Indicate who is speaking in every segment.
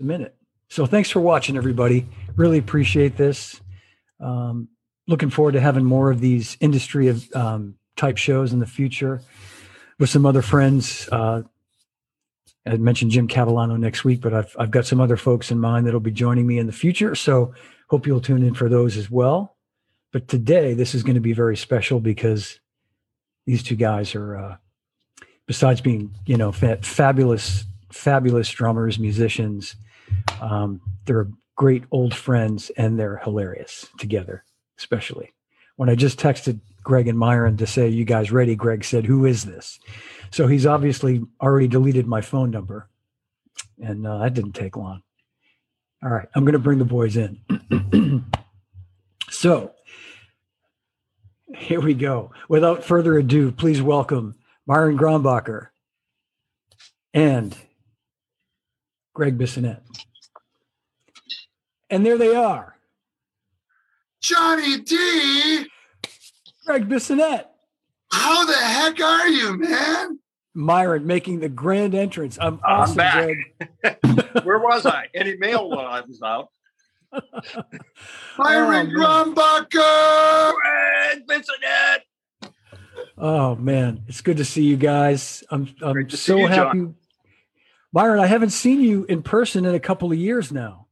Speaker 1: a minute. So thanks for watching, everybody. Really appreciate this. Um, looking forward to having more of these industry of um, type shows in the future with some other friends. Uh, I mentioned Jim Catalano next week, but I've I've got some other folks in mind that'll be joining me in the future. So hope you'll tune in for those as well. But today, this is going to be very special because these two guys are, uh, besides being you know fa- fabulous, fabulous drummers, musicians, um, they're great old friends and they're hilarious together, especially. When I just texted Greg and Myron to say, You guys ready? Greg said, Who is this? So he's obviously already deleted my phone number. And uh, that didn't take long. All right, I'm going to bring the boys in. so here we go. Without further ado, please welcome Myron Grombacher and Greg Bissonette. And there they are.
Speaker 2: Johnny D.
Speaker 1: Greg Bissonette.
Speaker 2: How the heck are you, man?
Speaker 1: Myron making the grand entrance. I'm
Speaker 3: I'm
Speaker 1: awesome,
Speaker 3: back.
Speaker 1: Greg.
Speaker 3: Where was I? Any mail while I was out?
Speaker 2: Myron oh,
Speaker 1: man.
Speaker 2: Grombacher.
Speaker 3: Greg Bissonette.
Speaker 1: Oh man, it's good to see you guys. I'm I'm
Speaker 3: Great to see
Speaker 1: so
Speaker 3: you, John.
Speaker 1: Happy. Myron, I haven't seen you in person in a couple of years now.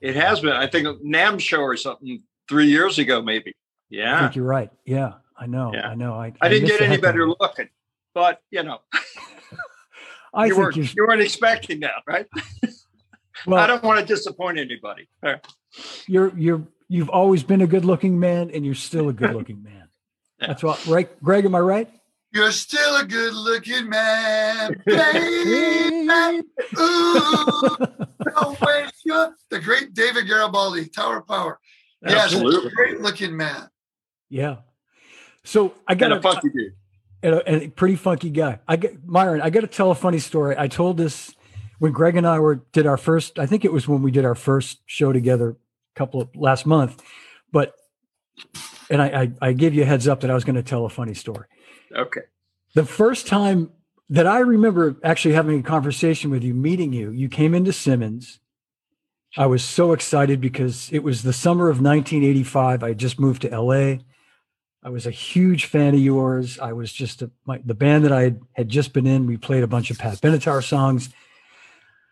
Speaker 3: It has been. I think a NAMM show or something three years ago, maybe.
Speaker 1: I
Speaker 3: Yeah.
Speaker 1: think you're right. Yeah, I know.
Speaker 3: Yeah.
Speaker 1: I know. I,
Speaker 3: I didn't get any
Speaker 1: heck out of
Speaker 3: better
Speaker 1: it.
Speaker 3: looking, but you know,
Speaker 1: I
Speaker 3: you
Speaker 1: think
Speaker 3: weren't
Speaker 1: you.
Speaker 3: you weren't expecting that, right?
Speaker 1: well, I
Speaker 3: don't want to disappoint anybody. Uh,
Speaker 1: you're you're you've always been a good-looking man, and you're still a good-looking man.
Speaker 3: Yeah.
Speaker 1: That's what, right, Greg? Am I right?
Speaker 2: You're still a good looking man, baby. Ooh, don't. The great David Garibaldi, Tower of Power. Yes,
Speaker 3: Absolutely.
Speaker 2: great looking man.
Speaker 1: yeah. So I got
Speaker 3: And a funky dude.
Speaker 1: and a, and a pretty funky guy. I get Myron. I got to tell a funny story. I told this when Greg and I were did our first. I think it was when we did our first show together, a couple of last month. But and I I, I gave you a heads up that I was going to tell a funny story.
Speaker 3: Okay.
Speaker 1: The first time that I remember actually having a conversation with you, meeting you, you came into Simmons. I was so excited because it was the summer of 1985. I just moved to LA. I was a huge fan of yours. I was just a, my, the band that I had, had just been in. We played a bunch of Pat Benatar songs.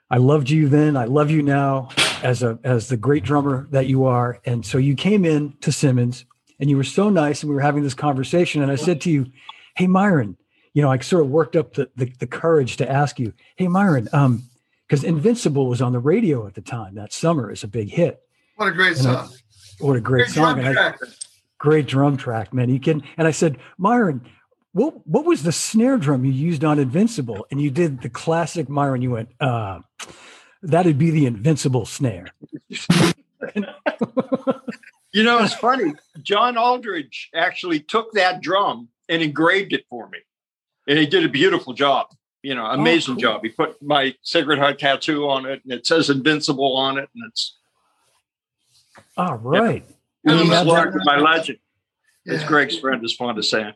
Speaker 1: I loved you then. I love you now as a as the great drummer that you are. And so you came in to Simmons and you were so nice and we were having this conversation and I said to you, "Hey Myron, you know, I sort of worked up the the, the courage to ask you, "Hey Myron, um because Invincible was on the radio at the time that summer is a big hit.
Speaker 2: What a great
Speaker 1: And I-
Speaker 2: song.
Speaker 1: What a great,
Speaker 2: Great
Speaker 1: song.
Speaker 2: drum
Speaker 1: And I, great drum track, man. You can and I said, Myron, what what was the snare drum you used on Invincible? And you did the classic Myron. You went, uh, that'd be the Invincible snare.
Speaker 3: You know, it's funny. John Aldridge actually took that drum and engraved it for me. And he did a beautiful job. You know, oh, amazing
Speaker 1: cool.
Speaker 3: job. He put my Sacred Heart tattoo on it and it says Invincible on it. And it's
Speaker 1: All right.
Speaker 2: Yeah. Yeah.
Speaker 3: Clark, my legend. As Greg's friend is fond of saying.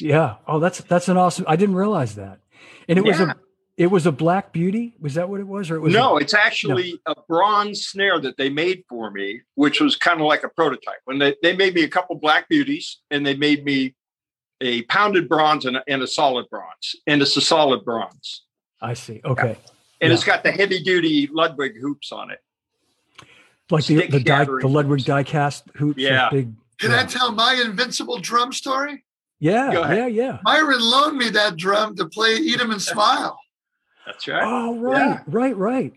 Speaker 1: Yeah. Oh, that's that's an awesome. I didn't realize that. And it was a it was a Black Beauty. Was that what it was? Or it was
Speaker 3: no,
Speaker 1: a-
Speaker 3: it's actually a bronze snare that they made for me, which was kind of like a prototype. When they, they made me a couple black beauties and they made me a pounded bronze and a, and a solid bronze. And it's a solid bronze.
Speaker 1: I see. Okay.
Speaker 3: And it's got the heavy duty Ludwig hoops on it.
Speaker 1: Like the
Speaker 3: Stick
Speaker 1: the, die, the Ludwig
Speaker 3: hoops.
Speaker 1: die-cast hoops.
Speaker 3: Yeah.
Speaker 1: Big.
Speaker 2: Can
Speaker 1: yeah.
Speaker 2: I tell my invincible drum story?
Speaker 1: Yeah.
Speaker 3: Go ahead.
Speaker 1: Yeah. Yeah.
Speaker 2: Myron loaned me that drum to play Eat 'em and Smile.
Speaker 3: That's right.
Speaker 1: Oh, right.
Speaker 3: Yeah.
Speaker 1: Right. Right.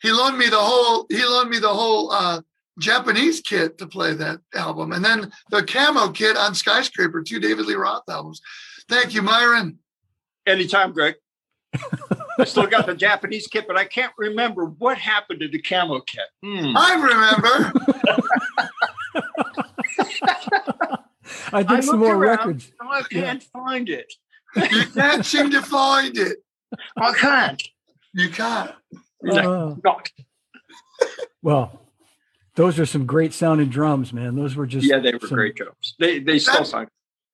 Speaker 2: He loaned me the whole. He loaned me the whole uh, Japanese kit to play that album, and then the camo kit on Skyscraper, two David Lee Roth albums. Thank you, Myron.
Speaker 3: Anytime, Greg. I still got the Japanese kit, but I can't remember what happened to the camo kit. Hmm.
Speaker 2: I remember.
Speaker 1: I think
Speaker 3: I
Speaker 1: some more
Speaker 3: around,
Speaker 1: records.
Speaker 3: I can't find it.
Speaker 2: you can't seem to find it.
Speaker 3: I can't.
Speaker 2: You can't.
Speaker 1: Uh,
Speaker 3: Not.
Speaker 1: well, those are some great sounding drums, man. Those were just
Speaker 3: Yeah, they were
Speaker 1: some-
Speaker 3: great drums. They they still
Speaker 2: That-
Speaker 3: sound.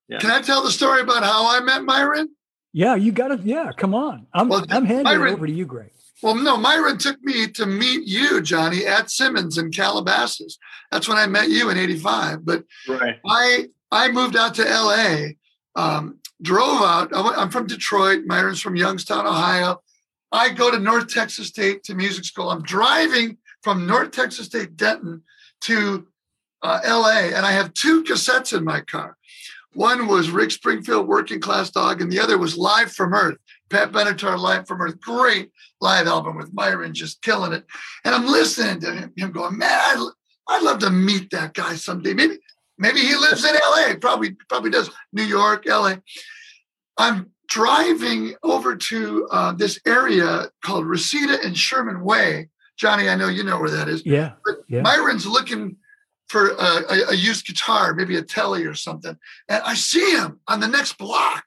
Speaker 3: Yeah.
Speaker 2: Can I tell the story about how I met Myron?
Speaker 1: Yeah, you got it. Yeah, come on. I'm
Speaker 2: Well,
Speaker 1: I'm handing
Speaker 2: Myron-
Speaker 1: it over to you, Greg.
Speaker 2: Well, no, Myron took me to meet you, Johnny, at Simmons in Calabasas. That's when I met you in '85. But
Speaker 3: Right.
Speaker 2: I I moved out to LA, um, drove out. I'm from Detroit. Myron's from Youngstown, Ohio. I go to North Texas State to music school. I'm driving from North Texas State Denton to uh, LA, and I have two cassettes in my car. One was Rick Springfield, Working Class Dog, and the other was Live from Earth. Pat Benatar, Live from Earth, great live album with Myron just killing it. And I'm listening to him, him going, man, I'd, I'd love to meet that guy someday. Maybe Maybe he lives in LA. Probably, probably does. New York, LA. I'm driving over to uh, this area called Reseda and Sherman Way. Johnny, I know you know where that is.
Speaker 1: Yeah.
Speaker 2: But
Speaker 1: Yeah.
Speaker 2: Myron's looking for a, a, a used guitar, maybe a telly or something. And I see him on the next block.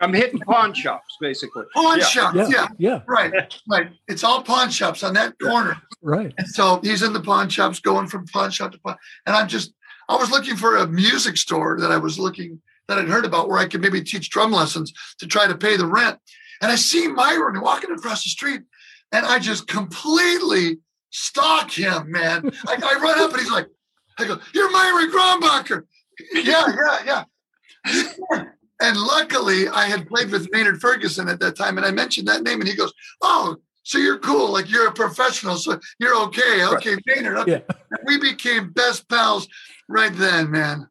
Speaker 3: I'm hitting pawn shops, basically.
Speaker 2: Pawn
Speaker 3: Yeah.
Speaker 2: shops.
Speaker 1: Yeah.
Speaker 2: Yeah.
Speaker 1: Yeah.
Speaker 2: Right. Right. It's all pawn shops on that corner.
Speaker 1: Right.
Speaker 2: And so he's in the pawn shops, going from pawn shop to pawn. And I'm just, I was looking for a music store that I was looking, that I'd heard about where I could maybe teach drum lessons to try to pay the rent. And I see Myron walking across the street and I just completely stalk him, man. I, I run up and he's like, I go, You're Myron Grombacher. Yeah, yeah, yeah. And luckily, I had played with Maynard Ferguson at that time, and I mentioned that name, and he goes, "Oh, so you're cool, like you're a professional, so you're okay, okay, Maynard." Okay.
Speaker 1: Yeah.
Speaker 2: We became best pals right then, man.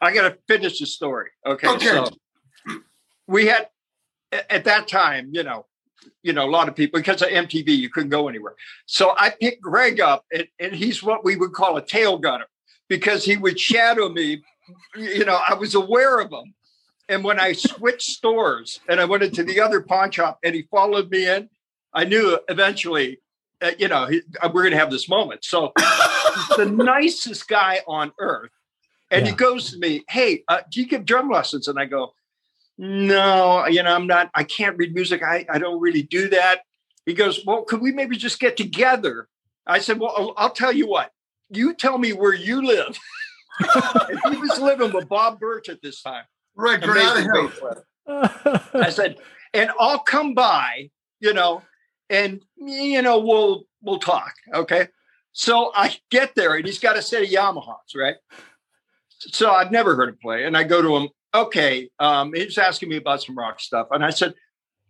Speaker 3: I got to finish the story. Okay.
Speaker 2: Okay.
Speaker 3: So we had at that time, you know, you know, a lot of people because of MTV, you couldn't go anywhere. So I picked Greg up, and, and he's what we would call a tail gunner because he would shadow me. You know, I was aware of him. And when I switched stores and I went into the other pawn shop and he followed me in, I knew eventually, uh, you know, he, uh, we're going to have this moment. So he's the nicest guy on earth. And he goes to me, Hey, uh, do you give drum lessons? And I go, No, you know, I'm not, I can't read music. I, I don't really do that. He goes, Well, could we maybe just get together? I said, Well, I'll, I'll tell you what, you tell me where you live. he was living with Bob Birch at this time.
Speaker 2: Right,
Speaker 3: Amazing
Speaker 2: Hill.
Speaker 3: bass player. I said, and I'll come by, you know, and you know, we'll we'll talk. Okay. So I get there and he's got a set of Yamahas, right? So I've never heard him play. And I go to him, okay. Um, was asking me about some rock stuff. And I said,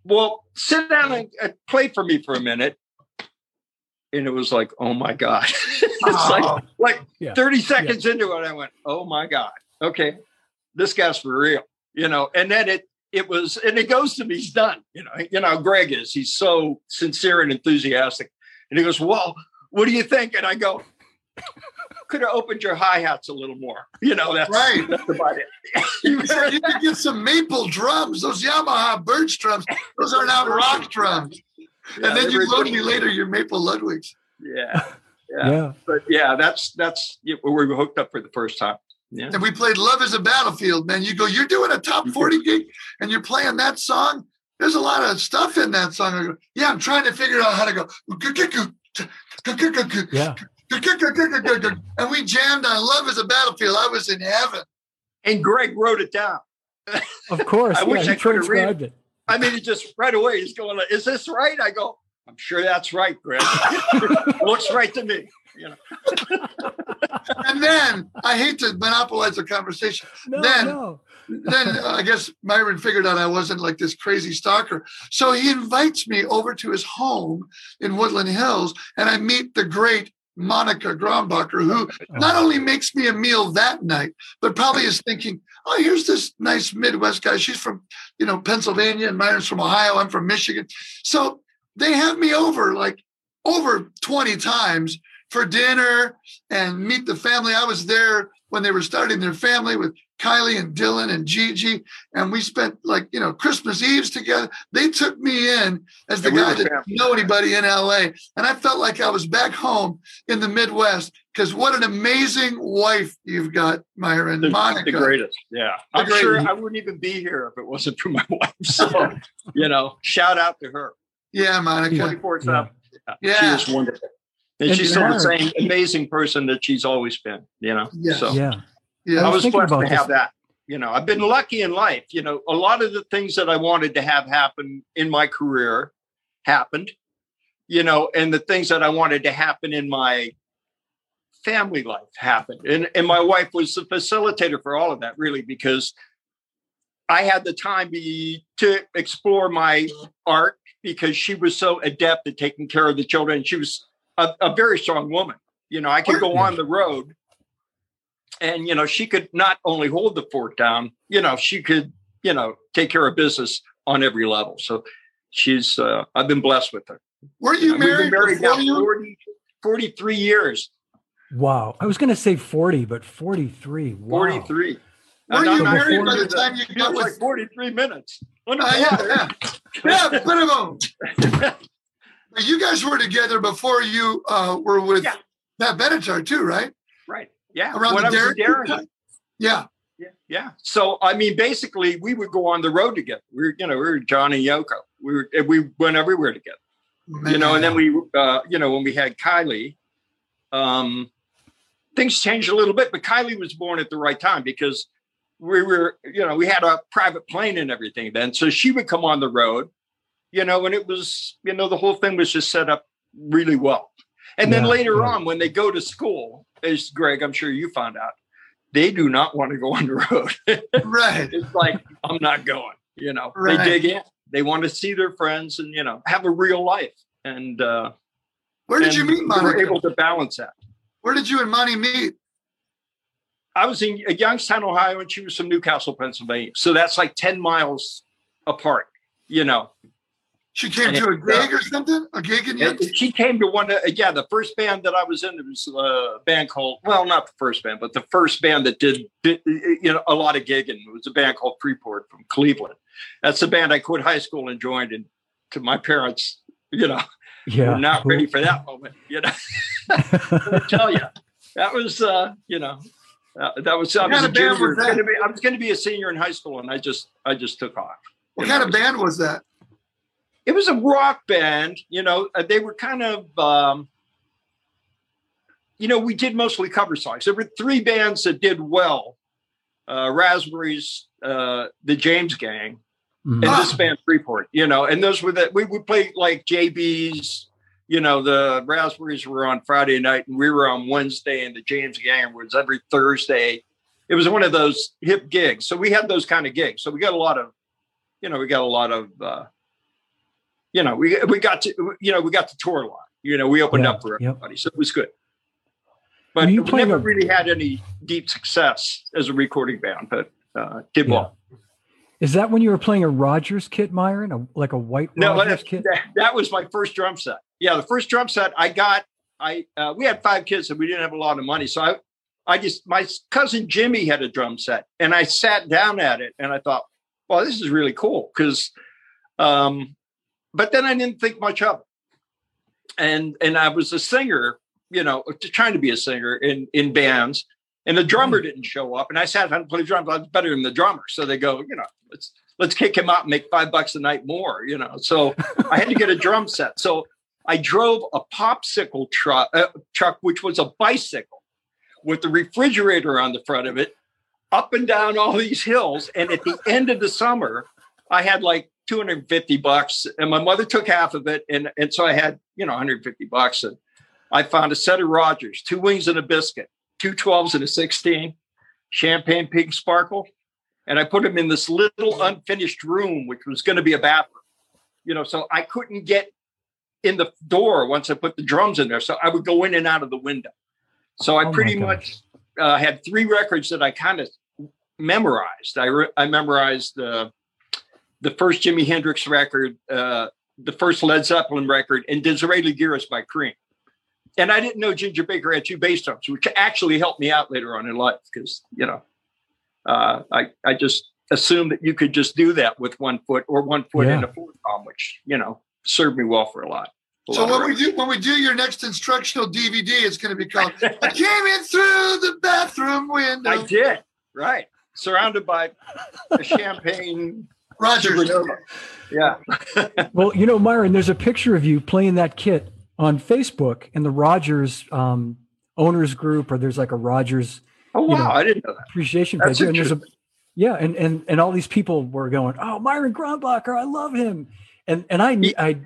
Speaker 3: Well, sit down and, and play for me for a minute. And it was like, oh my God. it's
Speaker 2: Oh.
Speaker 3: like like
Speaker 1: Yeah.
Speaker 3: 30 seconds into it, I went, oh my God. Okay. This guy's for real. You know, and then it it was and it goes to me, he's done. You know, you know, Greg is. He's so sincere and enthusiastic. And he goes, Well, what do you think? And I go, could have opened your hi-hats a little more. You know, that's
Speaker 2: Right.
Speaker 3: that's about it.
Speaker 2: He said you could get some maple drums, those Yamaha Birch drums. Those are not rock drums.
Speaker 3: Yeah,
Speaker 2: and then you
Speaker 3: were-
Speaker 2: load me later your maple Ludwigs.
Speaker 3: Yeah. Yeah.
Speaker 1: yeah.
Speaker 3: But yeah, that's that's yeah, where we were hooked up for the first time. Yeah.
Speaker 2: And we played Love is a Battlefield, man. You go, you're doing a top 40 gig and you're playing that song. There's a lot of stuff in that song. I go, yeah, I'm trying to figure out how to go.
Speaker 1: Yeah.
Speaker 2: And we jammed on Love is a Battlefield. I was in heaven.
Speaker 3: And Greg wrote it down.
Speaker 1: Of course.
Speaker 3: I
Speaker 1: yeah,
Speaker 3: wish
Speaker 1: he
Speaker 3: I could have read
Speaker 1: it.
Speaker 3: I mean, he just right away he's going, "Is this right?" I go, "I'm sure that's right, Greg. Looks right to me." You know.
Speaker 2: And then I hate to monopolize the conversation.
Speaker 1: No,
Speaker 2: Then-
Speaker 1: no.
Speaker 2: then I guess Myron figured out I wasn't like this crazy stalker. So he invites me over to his home in Woodland Hills, and I meet the great Monica Grombacher, who not only makes me a meal that night, but probably is thinking, oh, here's this nice Midwest guy. She's from, you know, Pennsylvania, and Myron's from Ohio. I'm from Michigan. So they have me over like over 20 times for dinner and meet the family. I was there when they were starting their family with Kylie and Dylan and Gigi, and we spent like you know Christmas Eves together. They took me in as the
Speaker 3: And
Speaker 2: guy
Speaker 3: were
Speaker 2: that didn't know anybody in LA, and I felt like I was back home in the Midwest. Because what an amazing wife you've got, Myron,
Speaker 3: The,
Speaker 2: Monica.
Speaker 3: the greatest. Yeah.
Speaker 2: The
Speaker 3: I'm sure. I wouldn't even be here if it wasn't for my wife. So, you know, shout out to her.
Speaker 2: Yeah, Monica.
Speaker 3: 24 7.
Speaker 2: Yeah.
Speaker 3: She is wonderful. And,
Speaker 1: And
Speaker 3: she's still the same amazing person that she's always been, you know?
Speaker 2: Yes.
Speaker 3: So
Speaker 1: Yeah.
Speaker 2: Yeah.
Speaker 3: I
Speaker 1: was
Speaker 3: was
Speaker 1: thinking
Speaker 3: blessed to have
Speaker 1: this.
Speaker 3: that. You know, I've been lucky in life. You know, a lot of the things that I wanted to have happen in my career happened. you know, and the things that I wanted to happen in my family life happened. And, and my wife was the facilitator for all of that, really, because I had the time be, to explore my art because she was so adept at taking care of the children. She was a, a very strong woman. You know, I could go on the road and, you know, she could not only hold the fort down, you know, she could, you know, take care of business on every level. So she's, uh, I've been blessed with her.
Speaker 2: Were you
Speaker 3: We've been
Speaker 2: married,
Speaker 3: married now
Speaker 2: before you?
Speaker 3: 40, 43 years.
Speaker 1: Wow. I was going to say 40, but 43. Wow.
Speaker 3: 43.
Speaker 2: Were you married by the time you got
Speaker 3: like 43 minutes. What
Speaker 2: Uh, yeah, yeah, yeah. Put him on. But you guys were together before you uh, were with
Speaker 3: Yeah.
Speaker 2: Pat Benatar too, right?
Speaker 3: Right. Yeah.
Speaker 2: Around
Speaker 3: when
Speaker 2: the
Speaker 3: I was
Speaker 2: Darren-. Yeah.
Speaker 3: Yeah. Yeah. So I mean, basically, we would go on the road together. We were, you know, we were John and Yoko. We were, we went everywhere together. You know, and then we, uh, you know, when we had Kylie, um, things changed a little bit. But Kylie was born at the right time because we were, you know, we had a private plane and everything then. So she would come on the road, you know, and it was, you know, the whole thing was just set up really well. And then
Speaker 1: Yeah,
Speaker 3: later
Speaker 1: yeah.
Speaker 3: on, when they go to school, as Greg, I'm sure you found out, they do not want to go on the road.
Speaker 2: right.
Speaker 3: it's like I'm not going. You know,
Speaker 2: Right.
Speaker 3: they dig in. They want to see their friends and you know have a real life. And uh,
Speaker 2: Where did you meet
Speaker 3: we were able to balance that.
Speaker 2: Where did you and Monty meet?
Speaker 3: I was in Youngstown, Ohio, and she was from Newcastle, Pennsylvania. So that's like ten miles apart. You know,
Speaker 2: She came
Speaker 3: And
Speaker 2: to a
Speaker 3: it- uh,
Speaker 2: gig or something? A gig in
Speaker 3: And
Speaker 2: Youngstown?
Speaker 3: she came to one. Of, yeah, the first band that I was in it was a band called. Well, not the first band, but the first band that did, did you know a lot of gigging. It was a band called Freeport from Cleveland. That's the band I quit high school and joined. And to my parents, you know,
Speaker 1: Yeah.
Speaker 3: were not ready for that moment. You know, I tell you, that was uh, you know. Uh, that was I was
Speaker 2: kind
Speaker 3: a
Speaker 2: of band was that?
Speaker 3: Gonna be- I was going to be a senior in high school, and I just I just took off.
Speaker 2: What
Speaker 3: You know,
Speaker 2: kind of band was that?
Speaker 3: It was a rock band you know uh, they were kind of um you know we did mostly cover songs. There were three bands that did well uh raspberries uh the james gang
Speaker 1: Mhm.
Speaker 3: and this band freeport you know and those were the we would play like jb's you know the raspberries were on friday night and we were on wednesday and the james gang was every thursday. It was one of those hip gigs. So we had those kind of gigs. So we got a lot of you know we got a lot of uh you know we we got to you know we got to tour a lot you know we opened
Speaker 1: Yeah,
Speaker 3: up for
Speaker 1: yep.
Speaker 3: everybody so it was good but
Speaker 1: you
Speaker 3: we never
Speaker 1: a-
Speaker 3: really had any deep success as a recording band but uh did
Speaker 1: Yeah.
Speaker 3: well
Speaker 1: Is that when you were playing a Rogers kit, Myron? A, like a white
Speaker 3: No,
Speaker 1: Rogers
Speaker 3: that,
Speaker 1: kit?
Speaker 3: that, that was my first drum set. Yeah, the first drum set I got. I uh, we had five kids and we didn't have a lot of money, so I, I just my cousin Jimmy had a drum set, and I sat down at it and I thought, well, this is really cool because, um, but then I didn't think much of it, and and I was a singer, you know, trying to be a singer in in bands. And the drummer didn't show up, and I sat down and played drums. I was better than the drummer, so they go, you know, let's let's kick him out and make five bucks a night more, you know. So I had to get a drum set. So I drove a popsicle truck, uh, truck, which was a bicycle with the refrigerator on the front of it, up and down all these hills. And at the end of the summer, I had like 250 bucks, and my mother took half of it, and and so I had you know 150 bucks, and I found a set of Rogers, two wings and a biscuit, two 12s and a 16, champagne pink sparkle, and I put them in this little unfinished room, which was going to be a bathroom. You know, so I couldn't get in the door once I put the drums in there. So I would go in and out of the window. So I
Speaker 1: Oh
Speaker 3: pretty much uh, had three records that I kind of memorized. I, re- I memorized uh, the first Jimi Hendrix record, uh, the first Led Zeppelin record, and Disraeli Gears by Cream. And I didn't know Ginger Baker had two bass drums, which actually helped me out later on in life because, you know, uh, I, I just assumed that you could just do that with one foot or one foot
Speaker 1: Yeah.
Speaker 3: and a four palm, which, you know, served me well for a lot. a
Speaker 2: So
Speaker 3: lot of
Speaker 2: when we do when we do your next instructional DVD, it's going to be called "I Came In Through the Bathroom Window."
Speaker 3: I did, right. Surrounded by a champagne
Speaker 2: Rogers.
Speaker 3: Yeah.
Speaker 1: Well, you know, Myron, there's a picture of you playing that kit on Facebook in the Rogers um, owners group, or there's like a Rogers
Speaker 3: Oh,
Speaker 1: You
Speaker 3: wow.
Speaker 1: know,
Speaker 3: I didn't know that.
Speaker 1: appreciation
Speaker 3: That's
Speaker 1: page. And there's a yeah, and and and all these people were going, "Oh, Myron Grombacher, I love him," and and I
Speaker 3: He-
Speaker 1: I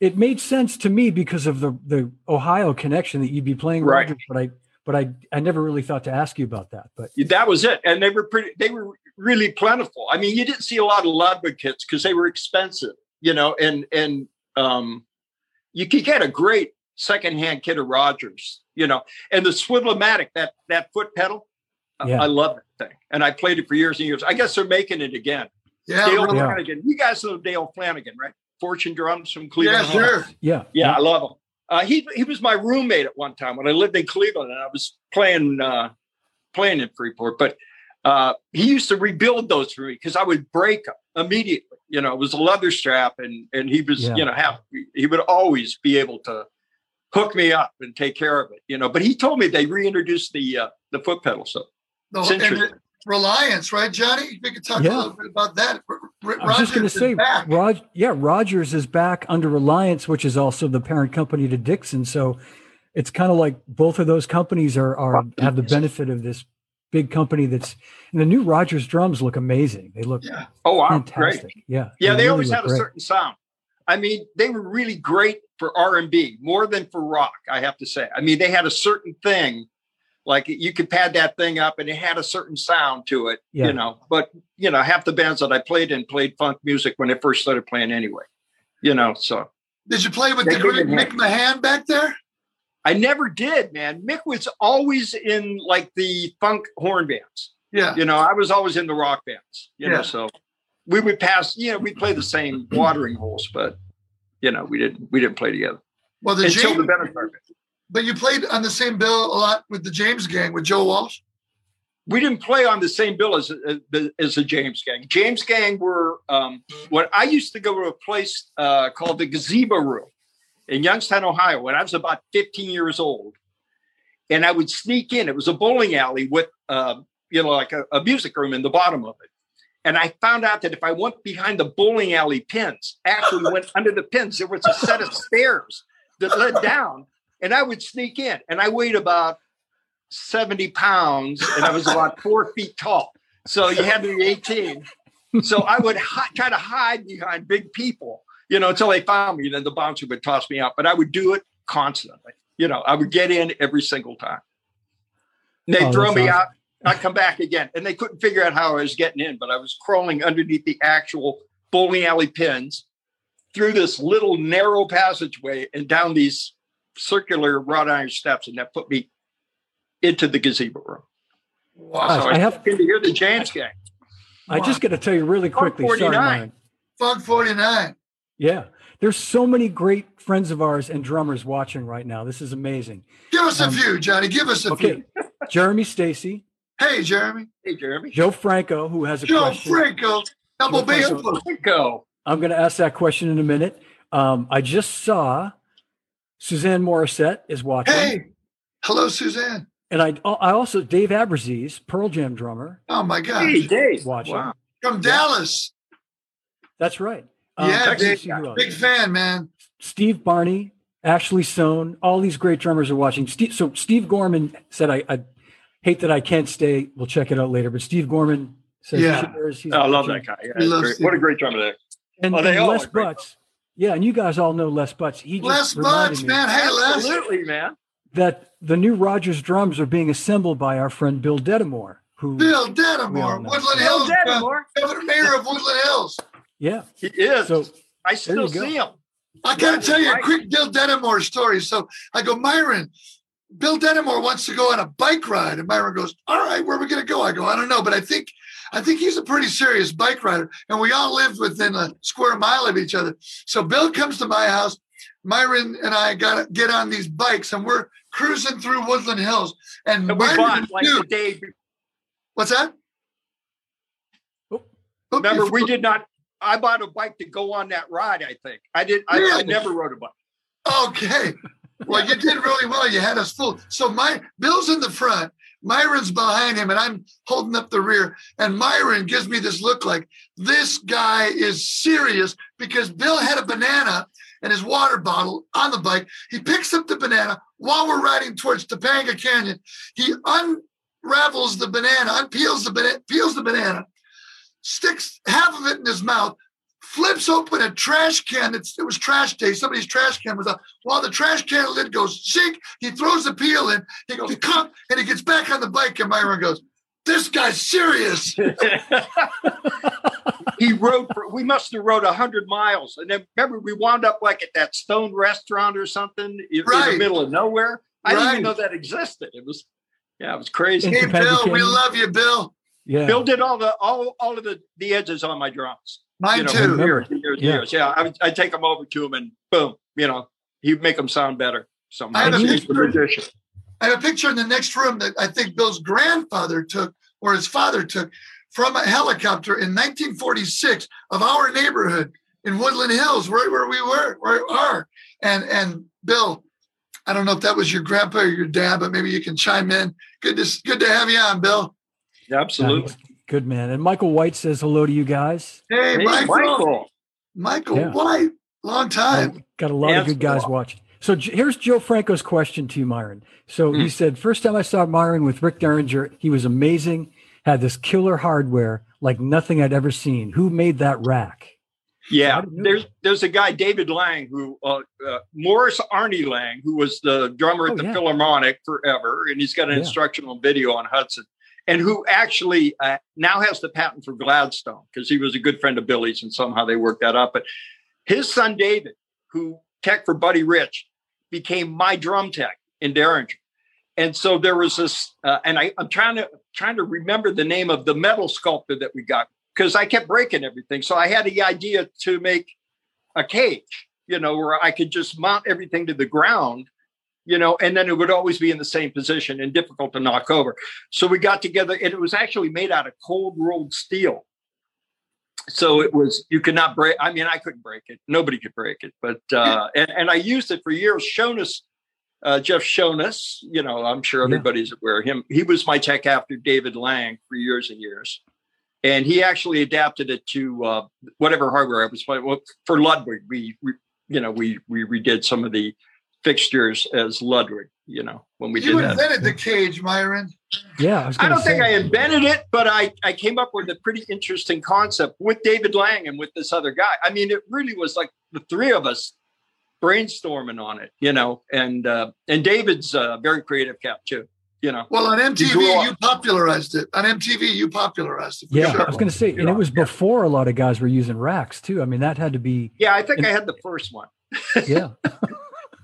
Speaker 1: it made sense to me because of the the Ohio connection that you'd be playing
Speaker 3: Right.
Speaker 1: Rogers, but I but I I never really thought to ask you about that. But
Speaker 3: That was it, and they were pretty. They were really plentiful. I mean, you didn't see a lot of Ludwig kits because they were expensive, you know, and and um, you could get a great secondhand kit of Rogers, you know, and the Swivelomatic that that foot pedal. I-
Speaker 1: Yeah.
Speaker 3: I love that thing, and I played it for years and years. I guess they're making it again.
Speaker 2: Yeah,
Speaker 3: Dale
Speaker 2: really.
Speaker 1: Yeah.
Speaker 3: Flanagan. You guys know Dale Flanagan, right? Fortune Drums from Cleveland.
Speaker 2: yeah, sure.
Speaker 1: yeah,
Speaker 3: Yeah, I love him. Uh, he he was my roommate at one time when I lived in Cleveland, and I was playing uh, playing in Freeport. But uh, he used to rebuild those for me because I would break them immediately. You know, it was a leather strap, and and he was
Speaker 1: Yeah.
Speaker 3: you know have he would always be able to hook me up and take care of it. You know, but he told me they reintroduced the uh, the foot pedal. So
Speaker 2: The, and Reliance, right, Johnny? We could talk
Speaker 1: Yeah.
Speaker 2: a little bit about that. R- R-
Speaker 1: I was just going to say,
Speaker 2: is.
Speaker 1: Rog, yeah, Rogers is back under Reliance, which is also the parent company to Dixon. So it's kind of like both of those companies are are have the benefit of this big company that's and the new Rogers drums look amazing. They look
Speaker 2: Yeah.
Speaker 3: oh wow, great.
Speaker 1: fantastic. Yeah,
Speaker 3: Yeah, they
Speaker 1: really
Speaker 3: always
Speaker 1: look
Speaker 3: had a
Speaker 1: great.
Speaker 3: certain sound. I mean, they were really great for R and B more than for rock. I have to say. I mean, they had a certain thing, like you could pad that thing up, and it had a certain sound to it.
Speaker 1: Yeah.
Speaker 3: You know, but you know, half the bands that I played in played funk music when they first started playing anyway. You know, so
Speaker 2: Did you play with
Speaker 3: They
Speaker 2: the great
Speaker 3: didn't
Speaker 2: Mick Mahan back there?
Speaker 3: I never did, man. Mick was always in like the funk horn bands.
Speaker 2: Yeah.
Speaker 3: You know, I was always in the rock bands. You
Speaker 2: Yeah.
Speaker 3: know, so we would pass. You know, we play the same watering holes, but you know, we didn't we didn't play together.
Speaker 2: Well, the
Speaker 3: until
Speaker 2: James,
Speaker 3: the Bennett carpet.
Speaker 2: but you played on the same bill a lot with the James Gang with Joe Walsh.
Speaker 3: We didn't play on the same bill as as, the- as the James Gang. James Gang were um, when I used to go to a place uh, called the Gazebo Room in Youngstown, Ohio, when I was about 15 years old, and I would sneak in. It was a bowling alley with uh, you know like a, a music room in the bottom of it. And I found out that if I went behind the bowling alley pins, actually went under the pins, there was a set of stairs that led down, and I would sneak in. And I weighed about 70 pounds, and I was about four feet tall. So you had to be 18. So I would hi- try to hide behind big people, you know, until they found me. Then the bouncer would toss me out, but I would do it constantly. You know, I would get in every single time. They'd
Speaker 1: Oh,
Speaker 3: throw me
Speaker 1: awesome.
Speaker 3: out. I'd come back again, and they couldn't figure out how I was getting in, but I was crawling underneath the actual bowling alley pins through this little narrow passageway and down these circular wrought iron steps, and that put me into the gazebo room.
Speaker 2: Wow.
Speaker 3: So
Speaker 1: I have-
Speaker 3: to hear the James gang.
Speaker 1: I just got to tell you really quickly. Sorry,
Speaker 3: 49.
Speaker 1: Myron.
Speaker 2: Funk 49.
Speaker 1: Yeah, there's so many great friends of ours and drummers watching right now. This is amazing.
Speaker 2: Give us a
Speaker 1: Um,
Speaker 2: few, Johnny. Give us a
Speaker 1: Okay,
Speaker 2: few.
Speaker 1: Jeremy Stacy,
Speaker 2: Hey, Jeremy.
Speaker 3: Hey, Jeremy.
Speaker 1: Joe Franco, who has a
Speaker 2: Joe
Speaker 1: question.
Speaker 2: Franco. Double
Speaker 1: Joe
Speaker 2: bass.
Speaker 1: Franco.
Speaker 2: player.
Speaker 3: Go.
Speaker 1: I'm going to ask that question in a minute. Um, I just saw Suzanne Morissette is watching,
Speaker 2: Hey. Hello, Suzanne.
Speaker 1: and I I also Dave Abbruzzese, Pearl Jam drummer,
Speaker 2: Oh, my God!
Speaker 3: Hey, Dave.
Speaker 1: watching.
Speaker 3: Wow.
Speaker 2: From Dallas.
Speaker 1: That's right. Um,
Speaker 2: Yeah,
Speaker 1: let me
Speaker 2: Dave,
Speaker 1: see who else.
Speaker 2: Big fan, man.
Speaker 1: Steve Barney, Ashley Sohn, all these great drummers are watching. Steve, so Steve Gorman said, I, I hate that I can't stay. We'll check it out later. But Steve Gorman says,
Speaker 2: Yeah.
Speaker 1: cheers. He's
Speaker 3: I love
Speaker 1: watching.
Speaker 3: that guy. Yeah,
Speaker 2: We
Speaker 3: he's
Speaker 2: love
Speaker 3: great. What a great drummer there.
Speaker 1: And,
Speaker 3: Oh, they
Speaker 1: and
Speaker 3: all
Speaker 1: Les
Speaker 3: are great
Speaker 1: Butts. Yeah, and you guys all know Les Butts. He just
Speaker 2: Les Butts,
Speaker 1: me
Speaker 2: man. Hey, Les.
Speaker 3: Absolutely, man.
Speaker 1: that the new Rogers drums are being assembled by our friend Bill Detamore, who
Speaker 2: Bill
Speaker 1: We all Detamore.
Speaker 2: Woodland
Speaker 3: Bill
Speaker 2: Hills. uh, Governor Mayor of Woodland Hills.
Speaker 1: Yeah.
Speaker 3: He is.
Speaker 1: So
Speaker 3: I still
Speaker 1: you go.
Speaker 3: see him.
Speaker 2: I got to tell
Speaker 3: is
Speaker 2: you a quick Bill Detamore story. So I go, Myron, Bill Detamore wants to go on a bike ride. And Myron goes, All right, where are we going to go? I go, I don't know, but I think I think he's a pretty serious bike rider. And we all lived within a square mile of each other. So Bill comes to my house. Myron and I got to get on these bikes and we're cruising through Woodland Hills. And,
Speaker 3: And we
Speaker 2: Myron,
Speaker 3: bought like the day.
Speaker 2: what's that?
Speaker 1: Oh.
Speaker 3: Remember, we did not. I bought a bike to go on that ride. I think I did. I, I never rode a bike.
Speaker 2: Okay. Well, you did really well. You had us fooled. So my Bill's in the front, Myron's behind him, and I'm holding up the rear. And Myron gives me this look like this guy is serious because Bill had a banana and his water bottle on the bike. He picks up the banana while we're riding towards Topanga Canyon. He unravels the banana, unpeels the banana, peels the banana, sticks half of it in his mouth, flips open a trash can. It's, it was trash day. Somebody's trash can was up. While the trash can lid goes zink, he throws the peel in. He goes, come, and he gets back on the bike. And Myron goes, this guy's serious.
Speaker 3: he rode for, we must have rode 100 miles and then remember we wound up like at that stone restaurant or something in,
Speaker 2: Right.
Speaker 3: in the middle of nowhere i didn't even know that existed it was yeah it was crazy
Speaker 2: hey, Bill, we love you, Bill.
Speaker 1: Yeah.
Speaker 3: bill did all the all all of the the edges on my drums
Speaker 2: Mine
Speaker 3: you know,
Speaker 2: too.
Speaker 3: for
Speaker 1: Remember.
Speaker 3: years, years,
Speaker 1: Yeah.
Speaker 3: years. yeah I I'd take them over to him and boom you know he'd make them sound better somehow
Speaker 2: I
Speaker 1: had a
Speaker 2: picture- I have a picture in the next room that I think Bill's grandfather took or his father took from a helicopter in 1946 of our neighborhood in Woodland Hills, right where we were, where we are. And and Bill, I don't know if that was your grandpa or your dad, but maybe you can chime in. Good to good to have you on, Bill.
Speaker 3: Absolutely
Speaker 1: Good man. And Michael White says hello to you guys.
Speaker 2: Hey,
Speaker 3: Hey,
Speaker 2: Michael, Michael,
Speaker 3: Michael.
Speaker 1: Yeah.
Speaker 2: White, long time.
Speaker 1: Got a lot of good guys
Speaker 3: off.
Speaker 1: watching. So here's Joe Franco's question to you, Myron. So
Speaker 3: Hmm.
Speaker 1: he said, first time I saw Myron with Rick Derringer, he was amazing. Had this killer hardware like nothing I'd ever seen. Who made that rack?
Speaker 3: Yeah, there's there's a guy David Lang who uh, uh, Morris Arnie Lang who was the drummer at
Speaker 1: Oh,
Speaker 3: the
Speaker 1: yeah.
Speaker 3: Philharmonic forever, and he's got an
Speaker 1: Yeah.
Speaker 3: instructional video on Hudson, and who actually uh, now has the patent for Gladstone because he was a good friend of Billy's, and somehow they worked that out. But his son David, who tech for Buddy Rich, became my drum tech in Derringer. And so there was this, uh, and I, I'm trying to trying to remember the name of the metal sculptor that we got because I kept breaking everything. So I had the idea to make a cage, you know, where I could just mount everything to the ground, you know, and then it would always be in the same position and difficult to knock over. So we got together, and it was actually made out of cold rolled steel. So it was you could not break. I mean, I couldn't break it. Nobody could break it. But uh, and and I used it for years. Shonas, uh, Jeff Shonas, you know, I'm sure
Speaker 1: Yeah.
Speaker 3: everybody's aware of him. He was my tech after David Lang for years and years and he actually adapted it to uh, whatever hardware I was playing. Well, for Ludwig, we, we you know we we redid some of the fixtures as Ludwig. You know when we
Speaker 2: You
Speaker 3: did that.
Speaker 2: You invented the cage, Myron.
Speaker 1: Yeah, I was
Speaker 3: I don't think
Speaker 1: say.
Speaker 3: I invented it, but I I came up with a pretty interesting concept with David Lang and with this other guy. I mean, it really was like the three of us brainstorming on it. You know, and uh, and David's a very creative cat too. You know.
Speaker 2: Well, on MTV, you popularized it. On MTV, you popularized it. for
Speaker 1: Yeah,
Speaker 2: sure.
Speaker 1: I was going to say, and it was before a lot of guys were using racks too. I mean, that had to be,
Speaker 3: Yeah, I think
Speaker 1: And-
Speaker 3: I had the first one.
Speaker 1: yeah,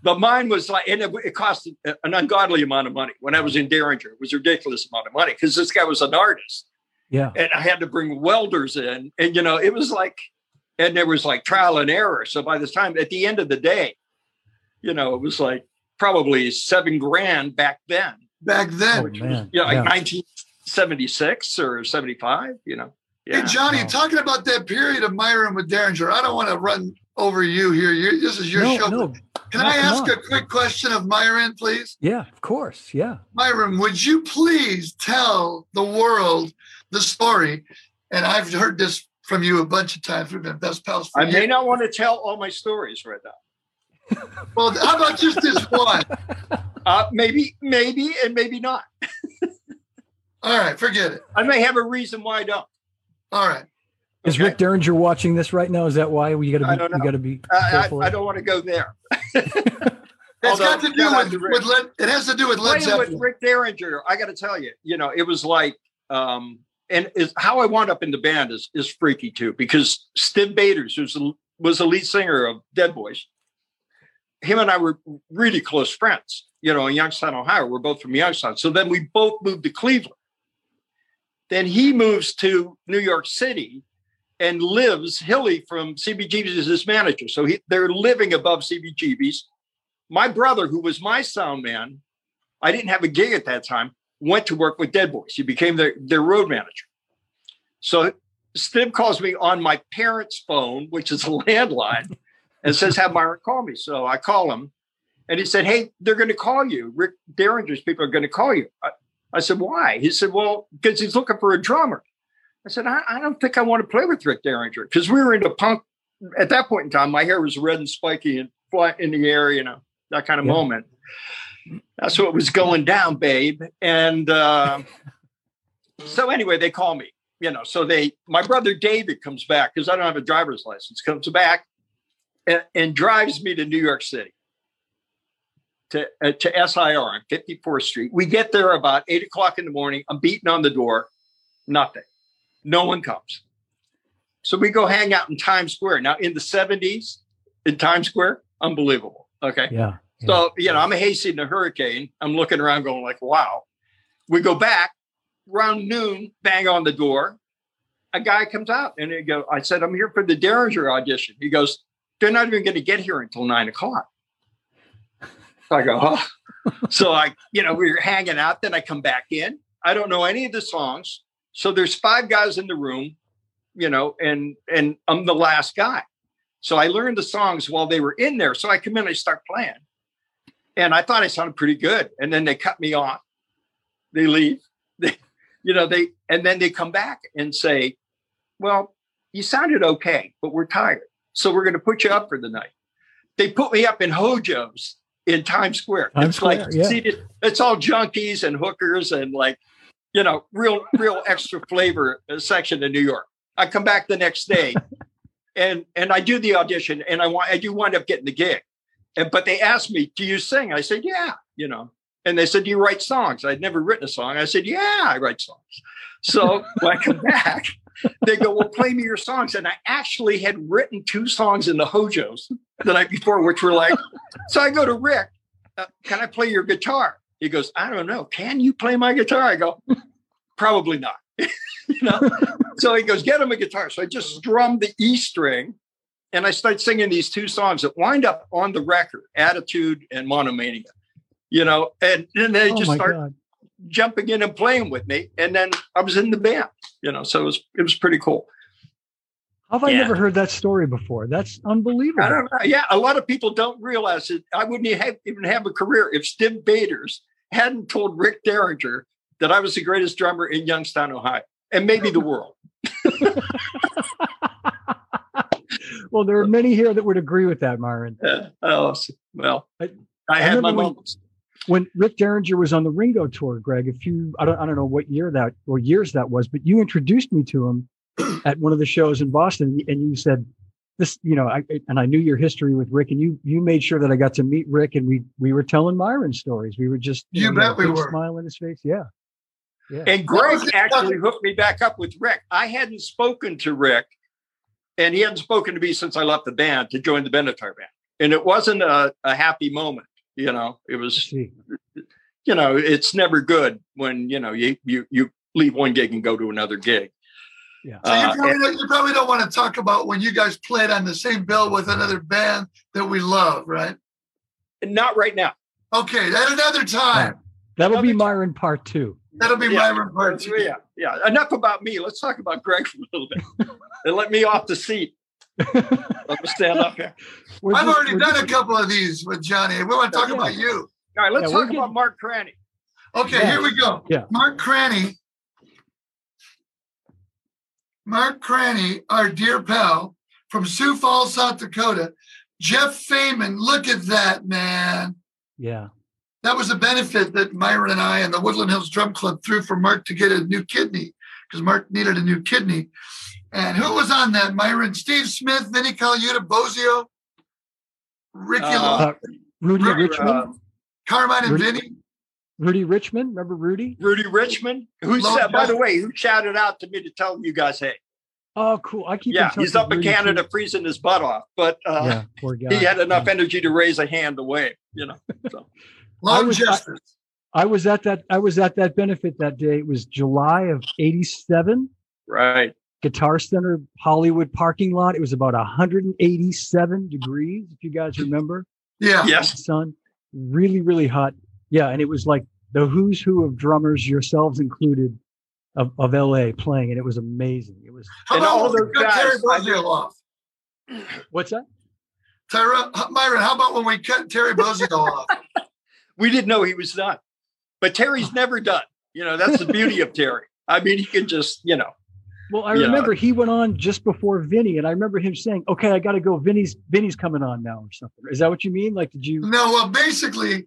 Speaker 3: But mine was like, and it, it cost an ungodly amount of money when I was in Derringer. It was a ridiculous amount of money because this guy was an artist,
Speaker 1: yeah.
Speaker 3: and I had to bring welders in, and you know, it was like, and there was like trial and error. So by this time at the end of the day, you know, it was like probably seven grand back then.
Speaker 2: Back then.
Speaker 1: Oh, man.
Speaker 3: You know, like
Speaker 1: Yeah.
Speaker 3: 1976 or 75. You know, yeah.
Speaker 2: Hey, Johnny,
Speaker 1: Wow.
Speaker 2: talking about that period of Myron with Derringer, I don't want to run over you here. you this is your
Speaker 1: no,
Speaker 2: show.
Speaker 1: no.
Speaker 2: Can I ask
Speaker 1: on.
Speaker 2: a quick question of Myron, please?
Speaker 1: Yeah, of course. Yeah.
Speaker 2: Myron, would you please tell the world the story? And I've heard this from you a bunch of times. We've been best pals for
Speaker 3: I may
Speaker 2: years.
Speaker 3: not want to tell all my stories right now.
Speaker 2: Well, how about just this one?
Speaker 3: Uh, maybe, maybe, and maybe not.
Speaker 2: All right, forget it.
Speaker 3: I may have a reason why I don't.
Speaker 2: All right.
Speaker 1: Is
Speaker 3: Okay.
Speaker 1: Rick Derringer watching this right now? Is that why we got
Speaker 3: I
Speaker 1: to
Speaker 3: don't
Speaker 1: be? We got to be
Speaker 3: I, I,
Speaker 1: careful.
Speaker 3: I don't want to go there.
Speaker 2: It's
Speaker 3: Although,
Speaker 2: got to do with,
Speaker 3: Rick.
Speaker 2: with Led, it has to do with Led
Speaker 3: Playing with Rick Derringer, I got to tell you, you know, it was like, um, and is how I wound up in the band is is freaky too, because Stiv Bators, who's the, was the lead singer of Dead Boys, him and I were really close friends. You know, in Youngstown, Ohio, we're both from Youngstown. So then we both moved to Cleveland. Then he moves to New York City and lives. Hilly from CBGB's is his manager, so he, they're living above CBGB's. My brother, who was my sound man, I didn't have a gig at that time, went to work with Dead Boys. He became their, their road manager. So Stiv calls me on my parents' phone, which is a landline, and says, Have Myron call me. So I call him and he said, Hey, they're going to call you. Rick Derringer's people are going to call you. I, I said, Why? He said, Well, because he's looking for a drummer. I said, I, I don't think I want to play with Rick Derringer because we were into punk at that point in time. My hair was red and spiky and fly in the air, you know, that kind of
Speaker 1: Yeah.
Speaker 3: moment. That's what was going down, babe. And uh, so anyway, they call me you know, so they, my brother David comes back because I don't have a driver's license, comes back and, and drives me to New York City to, uh, to SIR on 54th Street. We get there about eight o'clock in the morning. I'm beating on the door, nothing. No one comes. So we go hang out in Times Square. Now, in the 70s, in Times Square, unbelievable. Okay.
Speaker 1: Yeah. yeah.
Speaker 3: So, you know, I'm in a hurricane. I'm looking around going like, wow. We go back around noon, bang on the door. A guy comes out and he goes, I said, I'm here for the Derringer audition. He goes, they're not even going to get here until nine o'clock. I go, oh. so I, you know, we were hanging out. Then I come back in. I don't know any of the songs. So there's five guys in the room, you know, and and I'm the last guy. So I learned the songs while they were in there. So I come in, I start playing, and I thought I sounded pretty good. And then they cut me off. They leave. They, you know, they and then they come back and say, "Well, you sounded okay, but we're tired, so we're going to put you up for the night." They put me up in Hojo's in Times Square.
Speaker 1: Times
Speaker 3: it's
Speaker 1: Square,
Speaker 3: like
Speaker 1: yeah.
Speaker 3: seated, it's all junkies and hookers and like, you know, real, real extra flavor uh, section in New York. I come back the next day and and I do the audition and I want I do wind up getting the gig. And but they asked me, Do you sing? I said, Yeah, you know. And they said, Do you write songs? I'd never written a song. I said, Yeah, I write songs. So when I come back, they go, Well, play me your songs. And I actually had written two songs in the Hojos the night before, which were like, so I go to Rick, uh, can I play your guitar? He goes, I don't know. Can you play my guitar? I go, probably not. you know? so he goes, get him a guitar. So I just strummed the E string and I start singing these two songs that wind up on the record, Attitude and Monomania. You know, and, and they
Speaker 1: oh
Speaker 3: just start
Speaker 1: God.
Speaker 3: jumping in and playing with me. And then I was in the band, you know, so it was it was pretty cool.
Speaker 1: How have I
Speaker 3: Yeah.
Speaker 1: never heard that story before? That's unbelievable.
Speaker 3: I don't know. Yeah, a lot of people don't realize it. I wouldn't have, even have a career if Stiv Bators hadn't told Rick Derringer that I was the greatest drummer in Youngstown, Ohio, and maybe the world.
Speaker 1: well, there are many here that would agree with that, Myron.
Speaker 3: Uh, oh, well,
Speaker 1: I-
Speaker 3: I,
Speaker 1: I
Speaker 3: had my
Speaker 1: remember when-
Speaker 3: moments.
Speaker 1: When Rick Derringer was on the Ringo tour, Greg, if you I don't I don't know what year that or years that was, but you introduced me to him at one of the shows in Boston, and you said this, you know, I and I knew your history with Rick, and you you made sure that I got to meet Rick, and we we were telling Myron stories. We were just
Speaker 2: You
Speaker 1: know, he had
Speaker 2: bet we were.
Speaker 1: Smile on his face, yeah, yeah.
Speaker 3: And Greg actually hooked me back up with Rick. I hadn't spoken to Rick, and he hadn't spoken to me since I left the band to join the Benatar band. And it wasn't a, a happy moment. You know, it was you know, it's never good when you know you you you leave one gig and go to another gig.
Speaker 1: Yeah.
Speaker 2: So you
Speaker 3: Uh,
Speaker 2: probably, don't, you probably don't want to talk about when you guys played on the same bill with another band that we love, right?
Speaker 3: not right now.
Speaker 2: Okay, at another time.
Speaker 1: That'll be
Speaker 3: Another-
Speaker 1: Myron part two.
Speaker 2: That'll be
Speaker 3: Yeah.
Speaker 2: my report. to you.
Speaker 3: Yeah, yeah. Enough about me. Let's talk about Greg for a little bit. and let me off the seat. Let me stand up here.
Speaker 1: We're
Speaker 2: I've
Speaker 1: just-
Speaker 2: already done
Speaker 1: just-
Speaker 2: a couple of these with Johnny. We want to talk
Speaker 1: Yeah.
Speaker 2: about you.
Speaker 3: All right, let's
Speaker 1: Yeah, we're
Speaker 3: talk about Mark Craney.
Speaker 2: Okay,
Speaker 1: Yeah.
Speaker 2: here we go.
Speaker 1: Yeah.
Speaker 2: Mark Craney. Mark Craney, our dear pal from Sioux Falls, South Dakota. Jeff Feynman, look at that, man.
Speaker 1: Yeah.
Speaker 2: That was a benefit that Myron and I and the Woodland Hills Drum Club threw for Mark to get a new kidney because Mark needed a new kidney. And who was on that? Myron, Steve Smith, Vinny Colaiuta, Bozzio, Ricky
Speaker 3: Uh,
Speaker 2: Lo-
Speaker 1: Uh, Rudy
Speaker 2: Rudy,
Speaker 1: Richmond.
Speaker 3: uh,
Speaker 2: Carmine and
Speaker 1: Rudy-
Speaker 2: Vinny.
Speaker 1: Rudy Richmond. Remember Rudy?
Speaker 3: Rudy Richmond, who said, by the way, who shouted out to me to tell you guys, hey,
Speaker 1: Oh, cool. I keep.
Speaker 3: yeah, he's
Speaker 1: with
Speaker 3: up in
Speaker 1: Rudy, too.
Speaker 3: Canada freezing his butt off, but uh,
Speaker 1: yeah, poor guy.
Speaker 3: he had enough
Speaker 1: Yeah.
Speaker 3: energy to raise a hand away. you know. So,
Speaker 2: Long
Speaker 1: was- I-
Speaker 2: justice.
Speaker 1: I was at that. I was at that benefit that day. It was July of '87.
Speaker 3: right.
Speaker 1: Guitar Center Hollywood parking lot. It was about 187 degrees, if you guys remember.
Speaker 2: yeah.
Speaker 3: Yes.
Speaker 1: Sun, really, really hot. Yeah, and it was like the who's who of drummers, yourselves included, of, of LA playing, and it was amazing. It was
Speaker 2: How
Speaker 3: And
Speaker 2: about
Speaker 3: all those
Speaker 2: cut Terry
Speaker 3: guys, I
Speaker 2: Bozzio off?
Speaker 1: what's that?
Speaker 2: Tyra, Myron, how about when we cut Terry Bozzio off?
Speaker 3: We didn't know he was done, but Terry's never done. You know, that's the beauty of Terry. I mean, he can just, you know,
Speaker 1: Well, I
Speaker 3: Yeah.
Speaker 1: remember he went on just before Vinny, and I remember him saying, "Okay, I got to go. Vinny's Vinny's coming on now, or something." Is that what you mean? Like, did you?
Speaker 2: No, well, basically, uh,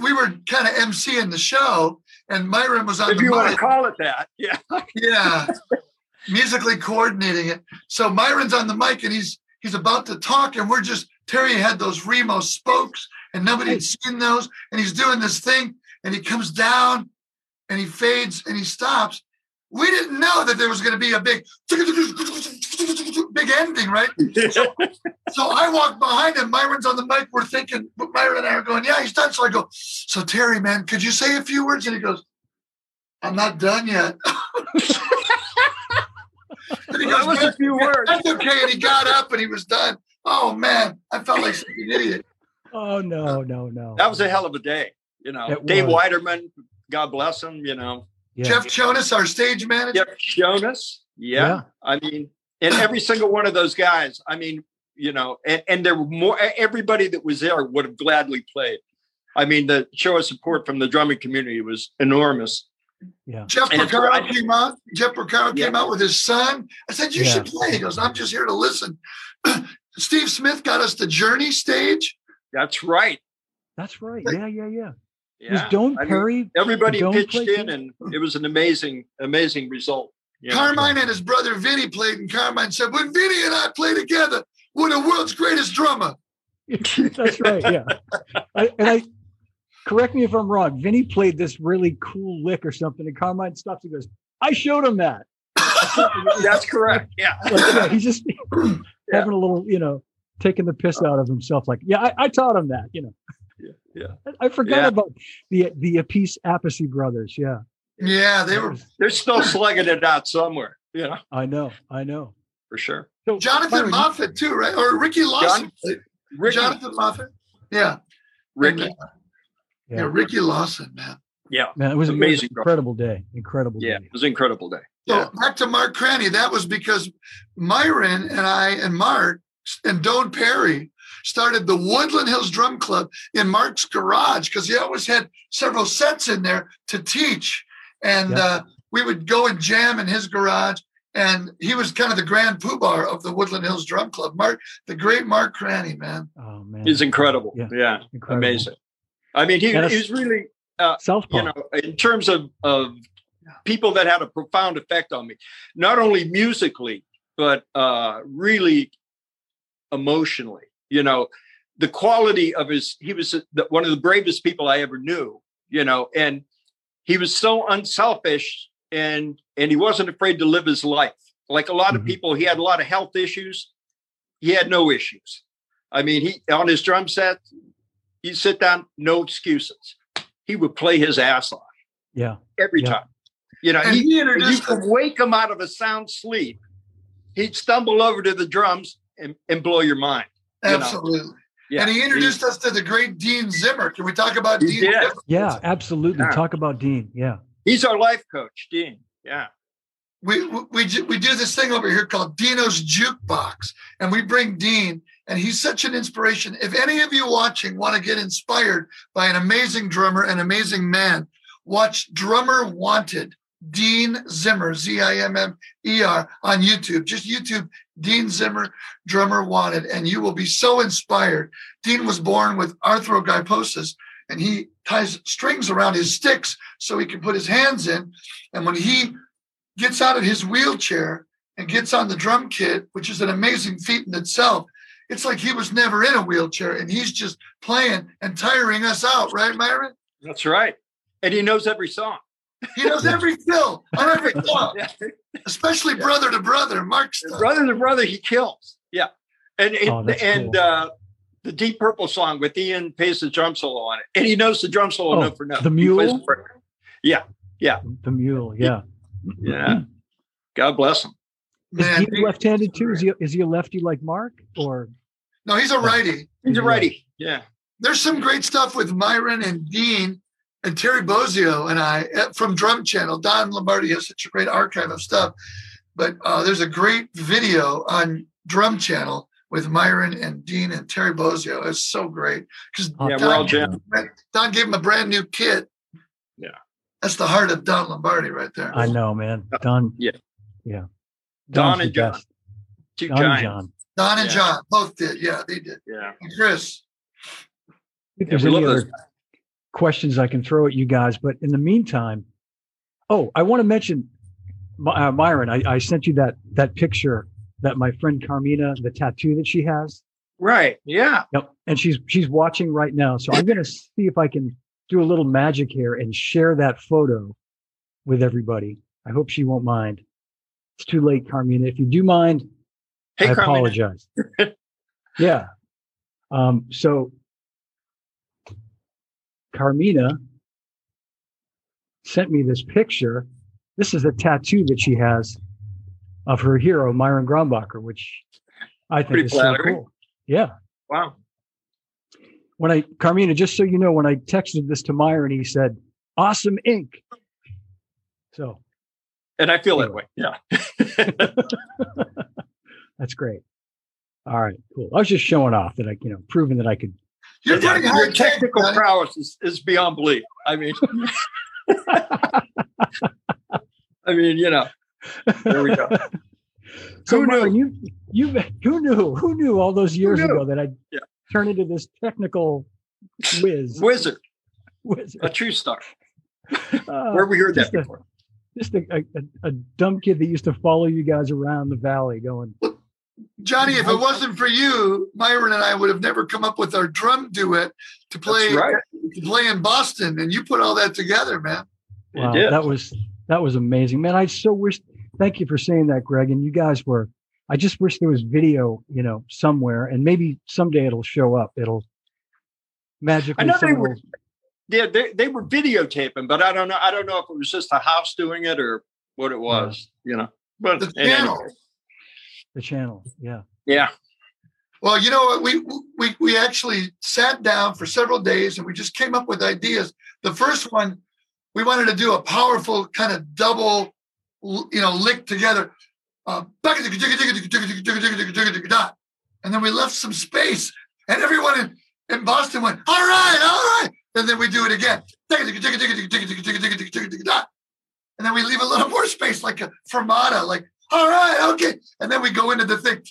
Speaker 2: we were kind of emceeing the show, and Myron was on the mic.
Speaker 3: If you want to call it that, yeah.
Speaker 2: yeah, musically coordinating it. So Myron's on the mic and he's he's about to talk, and we're just Terry had those Remo spokes, and nobody had seen those, and he's doing this thing, and he comes down, and he fades, and he stops. We didn't know that there was going to be a big big ending, right? So I walk behind him. Myron's on the mic. We're thinking, but Myron and I are going, yeah, he's done. So I go, so Terry, man, could you say a few words? And he goes, I'm not done yet. and he
Speaker 3: that was a few words.
Speaker 2: That's okay. And he got up and he was done. Oh man, I felt like such an idiot.
Speaker 1: Oh no, no, no.
Speaker 3: That was a hell of a day. You know,
Speaker 1: It
Speaker 3: Dave
Speaker 1: was.
Speaker 3: Weiderman, God bless him. You know,
Speaker 1: yeah.
Speaker 2: Jeff Jonas, our stage manager.
Speaker 3: Jeff Jonas. Yeah.
Speaker 1: Yeah.
Speaker 3: I mean, and every single one of those guys. I mean, you know, and, and there were more. Everybody that was there would have gladly played. I mean, the show of support from the drumming community was enormous.
Speaker 1: yeah.
Speaker 2: Jeff
Speaker 3: And it's
Speaker 2: Porcaro
Speaker 3: right.
Speaker 2: came out. Jeff Porcaro came
Speaker 3: Yeah.
Speaker 2: out with his son. I said, "You
Speaker 1: Yeah.
Speaker 2: should play." He goes, "I'm just here to listen." Steve Smith got us the Journey stage.
Speaker 3: That's right.
Speaker 1: That's right. Yeah, yeah, yeah.
Speaker 3: Yeah.
Speaker 1: Was Doane
Speaker 3: I mean,
Speaker 1: Perry?
Speaker 3: everybody
Speaker 1: Doane
Speaker 3: pitched in,
Speaker 1: too?
Speaker 3: and it was an amazing, amazing result. You know.
Speaker 2: Carmine and his brother Vinny played, and Carmine said, "When Vinny and I play together, we're the world's greatest drummer."
Speaker 1: That's right. Yeah. I, and I correct me if I'm wrong. Vinny played this really cool lick or something, and Carmine stops and goes, "I showed him that."
Speaker 3: That's correct. Yeah.
Speaker 1: Like, yeah, he's just having a little, you know, taking the piss out of himself. Like, yeah, I, I taught him that. You know.
Speaker 3: Yeah, yeah.
Speaker 1: I, I forgot
Speaker 3: Yeah.
Speaker 1: about the the Appice Appice brothers. Yeah.
Speaker 2: Yeah, they were.
Speaker 3: They're still slugging it out somewhere, you know,
Speaker 1: I know. I know.
Speaker 3: for sure.
Speaker 1: So,
Speaker 2: Jonathan Moffett too, right? Or Ricky Lawson.
Speaker 3: John- Ricky,
Speaker 2: Jonathan Moffett. Yeah,
Speaker 3: Ricky.
Speaker 2: And, uh, yeah.
Speaker 1: Yeah.
Speaker 2: Ricky Lawson, man.
Speaker 3: Yeah.
Speaker 1: Man, it was, it was an
Speaker 3: Amazing.
Speaker 1: incredible day. Incredible
Speaker 3: Yeah.
Speaker 1: day.
Speaker 3: It was an incredible day.
Speaker 2: So
Speaker 3: Yeah.
Speaker 2: back to Mark Craney. That was because Myron and I and Mark and Don Perry started the Woodland Hills Drum Club in Mark's garage because he always had several sets in there to teach. And
Speaker 1: Yeah.
Speaker 2: uh, we would go and jam in his garage. And he was kind of the grand poobah of the Woodland Hills Drum Club. Mark, the great Mark Craney, man.
Speaker 1: Oh man.
Speaker 3: He's incredible.
Speaker 1: Yeah.
Speaker 3: Yeah.
Speaker 1: Incredible.
Speaker 3: Amazing. I mean, he,
Speaker 1: And a-
Speaker 3: he was really,
Speaker 1: Southpaw.
Speaker 3: you know, in terms of, of people that had a profound effect on me, not only musically, but uh, really emotionally. You know, the quality of his, he was the, one of the bravest people I ever knew, you know, and he was so unselfish and and he wasn't afraid to live his life. Like a lot of
Speaker 1: Mhm.
Speaker 3: people, he had a lot of health issues. He had no issues. I mean, he on his drum set, you sit down, no excuses. He would play his ass off
Speaker 1: yeah.
Speaker 3: every
Speaker 1: Yeah.
Speaker 3: time. You know,
Speaker 2: And
Speaker 3: he,
Speaker 2: he
Speaker 3: you could wake him out of a sound sleep. He'd stumble over to the drums and, and blow your mind. you know.
Speaker 2: Absolutely.
Speaker 3: Yeah.
Speaker 2: and he introduced us to the great Dean Zimmer. Can we talk about Dean
Speaker 3: did.
Speaker 2: Zimmer?
Speaker 1: Yeah, absolutely.
Speaker 3: Yeah.
Speaker 1: Talk about Dean. Yeah.
Speaker 3: He's our life coach, Dean. Yeah.
Speaker 2: we we we we do this thing over here called Dino's Jukebox, and we bring Dean, and he's such an inspiration. If any of you watching want to get inspired by an amazing drummer, an amazing man, watch Drummer Wanted, Dean Zimmer, Z I M M E R, on YouTube. Just YouTube Dean Zimmer, Drummer Wanted, and you will be so inspired. Dean was born with arthrogryposis, and he ties strings around his sticks so he can put his hands in. And when he gets out of his wheelchair and gets on the drum kit, which is an amazing feat in itself. It's like he was never in a wheelchair and he's just playing and tiring us out, right, Myron?
Speaker 3: That's right. And he knows every song.
Speaker 2: He knows every fill on every song,
Speaker 3: Yeah.
Speaker 2: especially brother to brother, Mark stuff.
Speaker 3: brother to brother, he kills. Yeah. And and,
Speaker 1: Oh,
Speaker 3: and
Speaker 1: cool.
Speaker 3: uh, the Deep Purple song with Ian Paice the drum solo on it. And he knows the drum solo
Speaker 1: Oh,
Speaker 3: note for note.
Speaker 1: the mule?
Speaker 3: it for- Yeah.
Speaker 1: The mule. Yeah.
Speaker 3: Yeah. God bless him.
Speaker 1: Is
Speaker 2: Man,
Speaker 1: he left-handed too? Is he is he a lefty like Mark? Or
Speaker 2: no, he's a righty.
Speaker 3: He's a righty. Yeah.
Speaker 2: There's some great stuff with Myron and Dean and Terry Bozzio and I uh, from Drum Channel. Don Lombardi has such a great archive of stuff. But uh, there's a great video on Drum Channel with Myron and Dean and Terry Bozzio. It's so great because
Speaker 3: Yeah,
Speaker 1: Don-
Speaker 3: we're all jamming.
Speaker 2: Don gave him a brand new kit.
Speaker 3: Yeah.
Speaker 2: That's the heart of Don Lombardi right there.
Speaker 1: I know, man. Don.
Speaker 3: Yeah.
Speaker 1: Yeah.
Speaker 3: Don
Speaker 1: Don's
Speaker 3: and John.
Speaker 1: best.
Speaker 3: Two
Speaker 1: Don and. John.
Speaker 2: Don and
Speaker 3: Yeah.
Speaker 2: John both did. Yeah, they did.
Speaker 3: Yeah.
Speaker 2: And Chris.
Speaker 3: Yeah, we love
Speaker 1: other
Speaker 3: those
Speaker 1: questions I can throw at you guys. But in the meantime, oh, I want to mention uh, Myron. I, I sent you that that picture that my friend Carmina, the tattoo that she has.
Speaker 3: Right. Yeah.
Speaker 1: Yep. And she's she's watching right now. So I'm going to see if I can do a little magic here and share that photo with everybody. I hope she won't mind. It's too late, Carmina. If you do mind,
Speaker 3: Hey,
Speaker 1: I
Speaker 3: Carmina.
Speaker 1: apologize. yeah. Um, so Carmina sent me this picture. This is a tattoo that she has of her hero, Myron Grombacher, which I think
Speaker 3: Pretty
Speaker 1: is so cool. Yeah.
Speaker 3: Wow.
Speaker 1: When I, Carmina, just so you know, when I texted this to Myron, he said, awesome ink. So
Speaker 3: And I feel that way. Yeah.
Speaker 1: that's great. All right, cool. I was just showing off that I, you know, proving that I could.
Speaker 2: You're pretty
Speaker 3: Your
Speaker 2: high tech,
Speaker 3: technical
Speaker 2: Johnny.
Speaker 3: prowess is, is beyond belief. I mean, I mean, you know, there we go.
Speaker 1: So
Speaker 3: Who
Speaker 1: Myron,
Speaker 3: knew?
Speaker 1: you, you, who knew? Who knew all those years ago that I'd
Speaker 3: Yeah.
Speaker 1: turn into this technical whiz?
Speaker 3: Wizard,
Speaker 1: wizard.
Speaker 3: a true star.
Speaker 1: Uh,
Speaker 3: Where we heard that
Speaker 1: just a-
Speaker 3: before.
Speaker 1: just a, a, a- a dumb kid that used to follow you guys around the valley, going,
Speaker 2: Johnny, if it wasn't for you, Myron and I would have never come up with our drum duet to play
Speaker 3: right.
Speaker 2: to play in Boston. And you put all that together, man.
Speaker 1: "Wow, that was that was amazing, man." I so wish. Thank you for saying that, Greg. And you guys were. I just wish there was video, you know, somewhere, and maybe someday it'll show up. It'll magically.
Speaker 3: I know they were-
Speaker 1: will-
Speaker 3: Yeah, they, they were videotaping, but I don't know. I don't know if it was just the house doing it or what it was. You know, but
Speaker 2: The
Speaker 3: in any
Speaker 2: channel.
Speaker 3: case,
Speaker 1: the channel. Yeah.
Speaker 3: yeah,
Speaker 2: Well, you know what? We we we actually sat down for several days and we just came up with ideas. The first one, we wanted to do a powerful kind of double, you know, lick together. Uh, and then we left some space, and everyone in, in Boston went, "All right, all right." And then we do it again. And then we leave a little more space, like a fermata, like, "All right, okay." And then we go into the thing.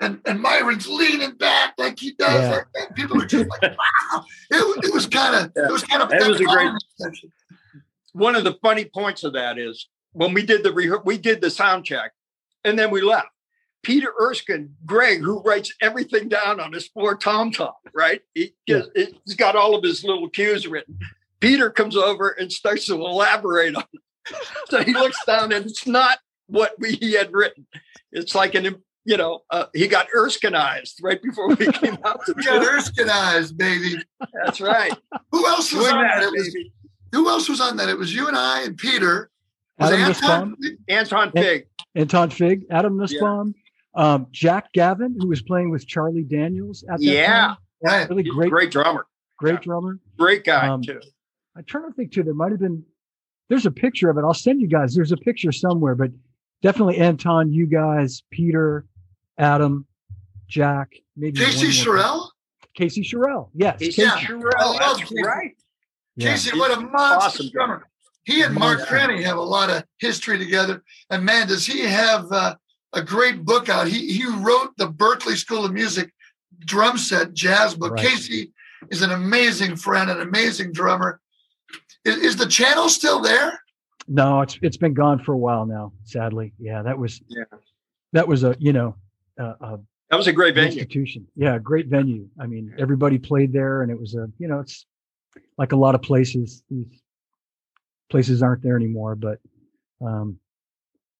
Speaker 2: And and Myron's leaning back like he does.
Speaker 1: Yeah.
Speaker 2: Like that. People are just like, wow. It, it was kind of it was kind of
Speaker 3: It was a great-
Speaker 2: section.
Speaker 3: one of the funny points of that is when we did the rehe- we did the sound check, and then we left. Peter Erskine, Greg, who writes everything down on his floor tom tom, right? He,
Speaker 1: Yeah.
Speaker 3: He's got all of his little cues written. Peter comes over and starts to elaborate on it. So he looks down, and it's not what we, he had written. It's like an, you know, uh, he got Erskineized right before we came out to
Speaker 2: We got
Speaker 3: do it.
Speaker 2: Erskine eyes, baby.
Speaker 3: That's right.
Speaker 2: Who else was
Speaker 3: Doing
Speaker 2: on that?
Speaker 3: that,
Speaker 2: It was,
Speaker 3: baby.
Speaker 2: who else was on that? It was you and I and Peter. Was
Speaker 1: Adam
Speaker 2: Anton?
Speaker 1: Nussbaum,
Speaker 3: Anton Fig.
Speaker 1: Anton Fig, Adam
Speaker 3: Yeah.
Speaker 1: Nussbaum, um, Jack Gavin, who was playing with Charlie Daniels at that
Speaker 3: Yeah.
Speaker 1: time.
Speaker 2: Right.
Speaker 1: Really
Speaker 3: He's a
Speaker 1: great, great,
Speaker 3: great drummer. yeah.
Speaker 1: drummer.
Speaker 3: Great guy,
Speaker 1: Um,
Speaker 3: too.
Speaker 1: I'm trying to think too. There might have been. There's a picture of it. I'll send you guys. There's a picture somewhere, but definitely Anton, you guys, Peter, Adam, Jack, maybe
Speaker 2: Casey
Speaker 1: one.
Speaker 2: Scheuerell?
Speaker 1: Casey Scheuerell. Yes.
Speaker 3: Casey
Speaker 2: Yeah.
Speaker 3: Scheuerell,
Speaker 2: I love
Speaker 3: that's
Speaker 2: Casey.
Speaker 3: right.
Speaker 1: Yeah.
Speaker 2: Casey, what a monster
Speaker 3: Awesome
Speaker 2: drummer. He and Mark
Speaker 1: Monster.
Speaker 2: Craney have a lot of history together. And man, does he have uh, a great book out. He, he wrote the Berklee School of Music drum set jazz book.
Speaker 1: Right.
Speaker 2: Casey is an amazing friend, an amazing drummer. Is, is the channel still there?
Speaker 1: No, it's it's been gone for a while now. Sadly, yeah. That was
Speaker 3: Yeah.
Speaker 1: that was a you know a, a
Speaker 3: That was a great venue.
Speaker 1: institution. Yeah, great venue. I mean, everybody played there, and it was a you know it's like a lot of places. These places aren't there anymore, but um,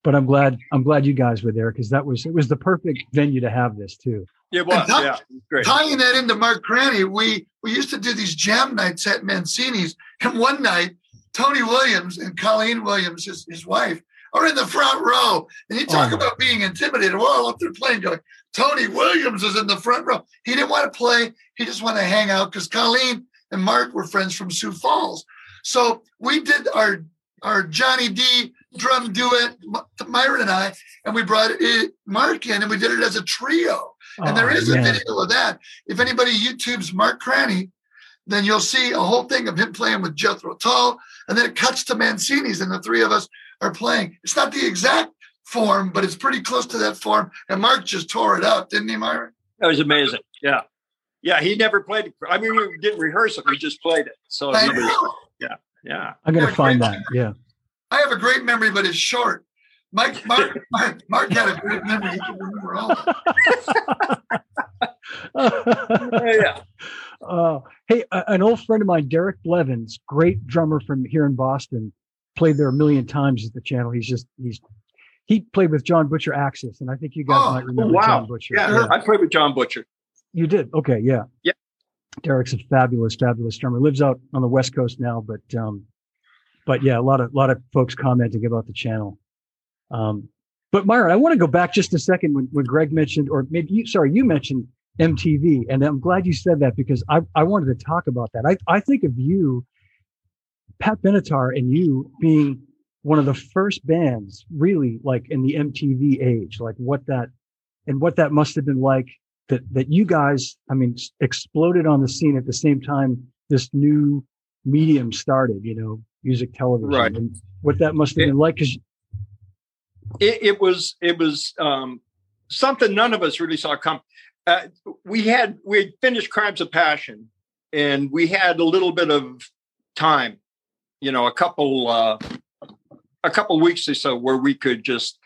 Speaker 1: but I'm glad I'm glad you guys were there because that was it was the perfect venue to have this too.
Speaker 3: It was,
Speaker 2: Tom-
Speaker 3: yeah, it was great.
Speaker 2: Tying that into Mark Craney, we we used to do these jam nights at Mancini's. And one night, Tony Williams and Colleen Williams, his, his wife, are in the front row. And you oh, talk
Speaker 1: Oh.
Speaker 2: about being intimidated. We're all up there playing, going, Tony Williams is in the front row. He didn't want to play, he just wanted to hang out because Colleen and Mark were friends from Sioux Falls. So we did our our Johnny D drum duet, M- Myron and I, and we brought it, Mark in and we did it as a trio. And there
Speaker 1: Oh,
Speaker 2: is a video of that. If anybody YouTube's Mark Craney, then you'll see a whole thing of him playing with Jethro Tull, and then it cuts to Mancini's, and the three of us are playing. It's not the exact form, but it's pretty close to that form. And Mark just tore it up, didn't he, Myron?
Speaker 3: That was amazing. Yeah. Yeah. He never played it. I mean, we didn't rehearse it. We just played it. So
Speaker 2: I
Speaker 3: was,
Speaker 2: know.
Speaker 3: yeah.
Speaker 1: I'm going to find that. Yeah.
Speaker 2: I have a great memory, but it's short. Mike, Mark, Mark, Mark had a great memory. He can remember all. of it.
Speaker 3: yeah.
Speaker 1: Uh, hey, an old friend of mine, Derek Blevins, great drummer from here in Boston, played there a million times at the channel. He's just he's he played with John Butcher Axis, and I think you guys
Speaker 2: Oh,
Speaker 1: might remember
Speaker 3: wow.
Speaker 1: John Butcher.
Speaker 3: Yeah. I played with John Butcher.
Speaker 1: You did? Okay, yeah.
Speaker 3: Yeah.
Speaker 1: Derek's a fabulous, fabulous drummer. Lives out on the West Coast now, but um, but yeah, a lot of a lot of folks commenting about the channel. Um, but Myron, I want to go back just a second when, when Greg mentioned, or maybe you, sorry, you mentioned MTV, and I'm glad you said that because I, I wanted to talk about that. I, I think of you, Pat Benatar, and you being one of the first bands really like in the MTV age, like what that and what that must have been like that that you guys, I mean, exploded on the scene at the same time this new medium started, you know, music television,
Speaker 3: Right.
Speaker 1: and what that must have
Speaker 3: It-
Speaker 1: been like. Because
Speaker 3: it, it was it was um, something none of us really saw come. Uh, we had we had finished Crimes of Passion, and we had a little bit of time, you know, a couple uh, a couple weeks or so where we could just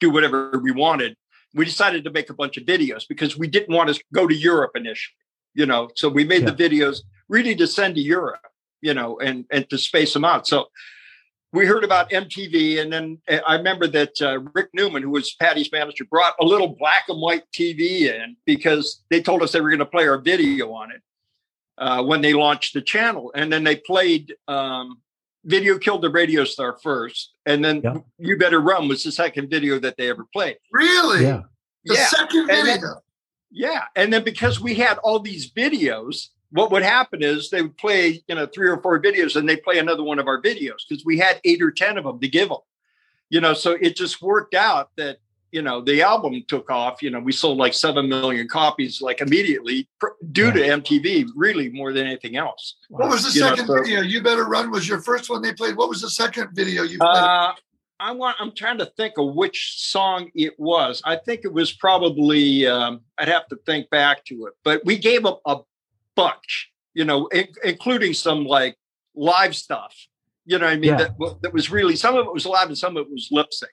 Speaker 3: do whatever we wanted. We decided to make a bunch of videos because we didn't want to go to Europe initially, you know. So we made the videos really to send to Europe, you know, and and to space them out. So we heard about MTV, and then uh, I remember that uh, Rick Newman, who was Patty's manager, brought a little black and white TV in because they told us they were going to play our video on it uh, when they launched the channel, and then they played. Um, video killed the radio star first, and then
Speaker 1: Yeah.
Speaker 3: "You Better Run" was the second video that they ever played.
Speaker 2: Really?
Speaker 1: yeah,
Speaker 2: The
Speaker 3: yeah,
Speaker 2: second
Speaker 3: And then-
Speaker 2: video.
Speaker 3: yeah, and then because we had all these videos, what would happen is they would play, you know, three or four videos, and they play another one of our videos because we had eight or ten of them to give them. You know, so it just worked out that you know the album took off. You know, we sold like seven million copies like immediately pr- due to MTV, really more than anything else.
Speaker 2: What was the
Speaker 3: You know,
Speaker 2: second
Speaker 3: so-
Speaker 2: video? You Better Run was your first one they played. What was the second video you played?
Speaker 3: Uh, I want. I'm trying to think of which song it was. I think it was probably. Um, I'd have to think back to it, but we gave them a bunch, you know, in- including some like live stuff. You know, what I mean,
Speaker 1: Yeah.
Speaker 3: that that was really some of it was live and some of it was lip sync.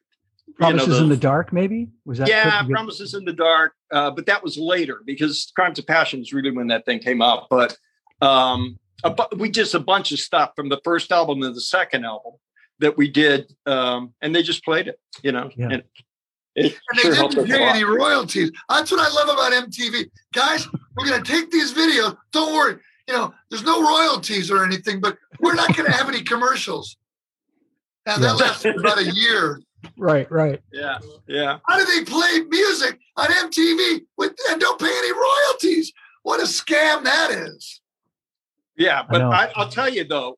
Speaker 3: You know,
Speaker 1: Promises
Speaker 3: the-
Speaker 1: in the Dark, maybe was that?
Speaker 3: yeah, Promises in the Dark, uh, but that was later because Crimes of Passion is really when that thing came out. But um, a bu- we just a bunch of stuff from the first album and the second album that we did, um, and they just played it, you know.
Speaker 1: Yeah.
Speaker 3: And it
Speaker 2: And they
Speaker 3: helped
Speaker 2: didn't
Speaker 3: us
Speaker 2: pay any royalties. That's what I love about MTV. Guys, we're going to take these videos. Don't worry. You know, there's no royalties or anything, but we're not going to have any commercials. And that
Speaker 1: Yeah.
Speaker 2: lasted about a year.
Speaker 1: Right, right.
Speaker 3: Yeah, yeah.
Speaker 2: How do they play music on MTV with and don't pay any royalties? What a scam that is.
Speaker 3: Yeah, but
Speaker 1: know.
Speaker 3: I, I'll tell you though,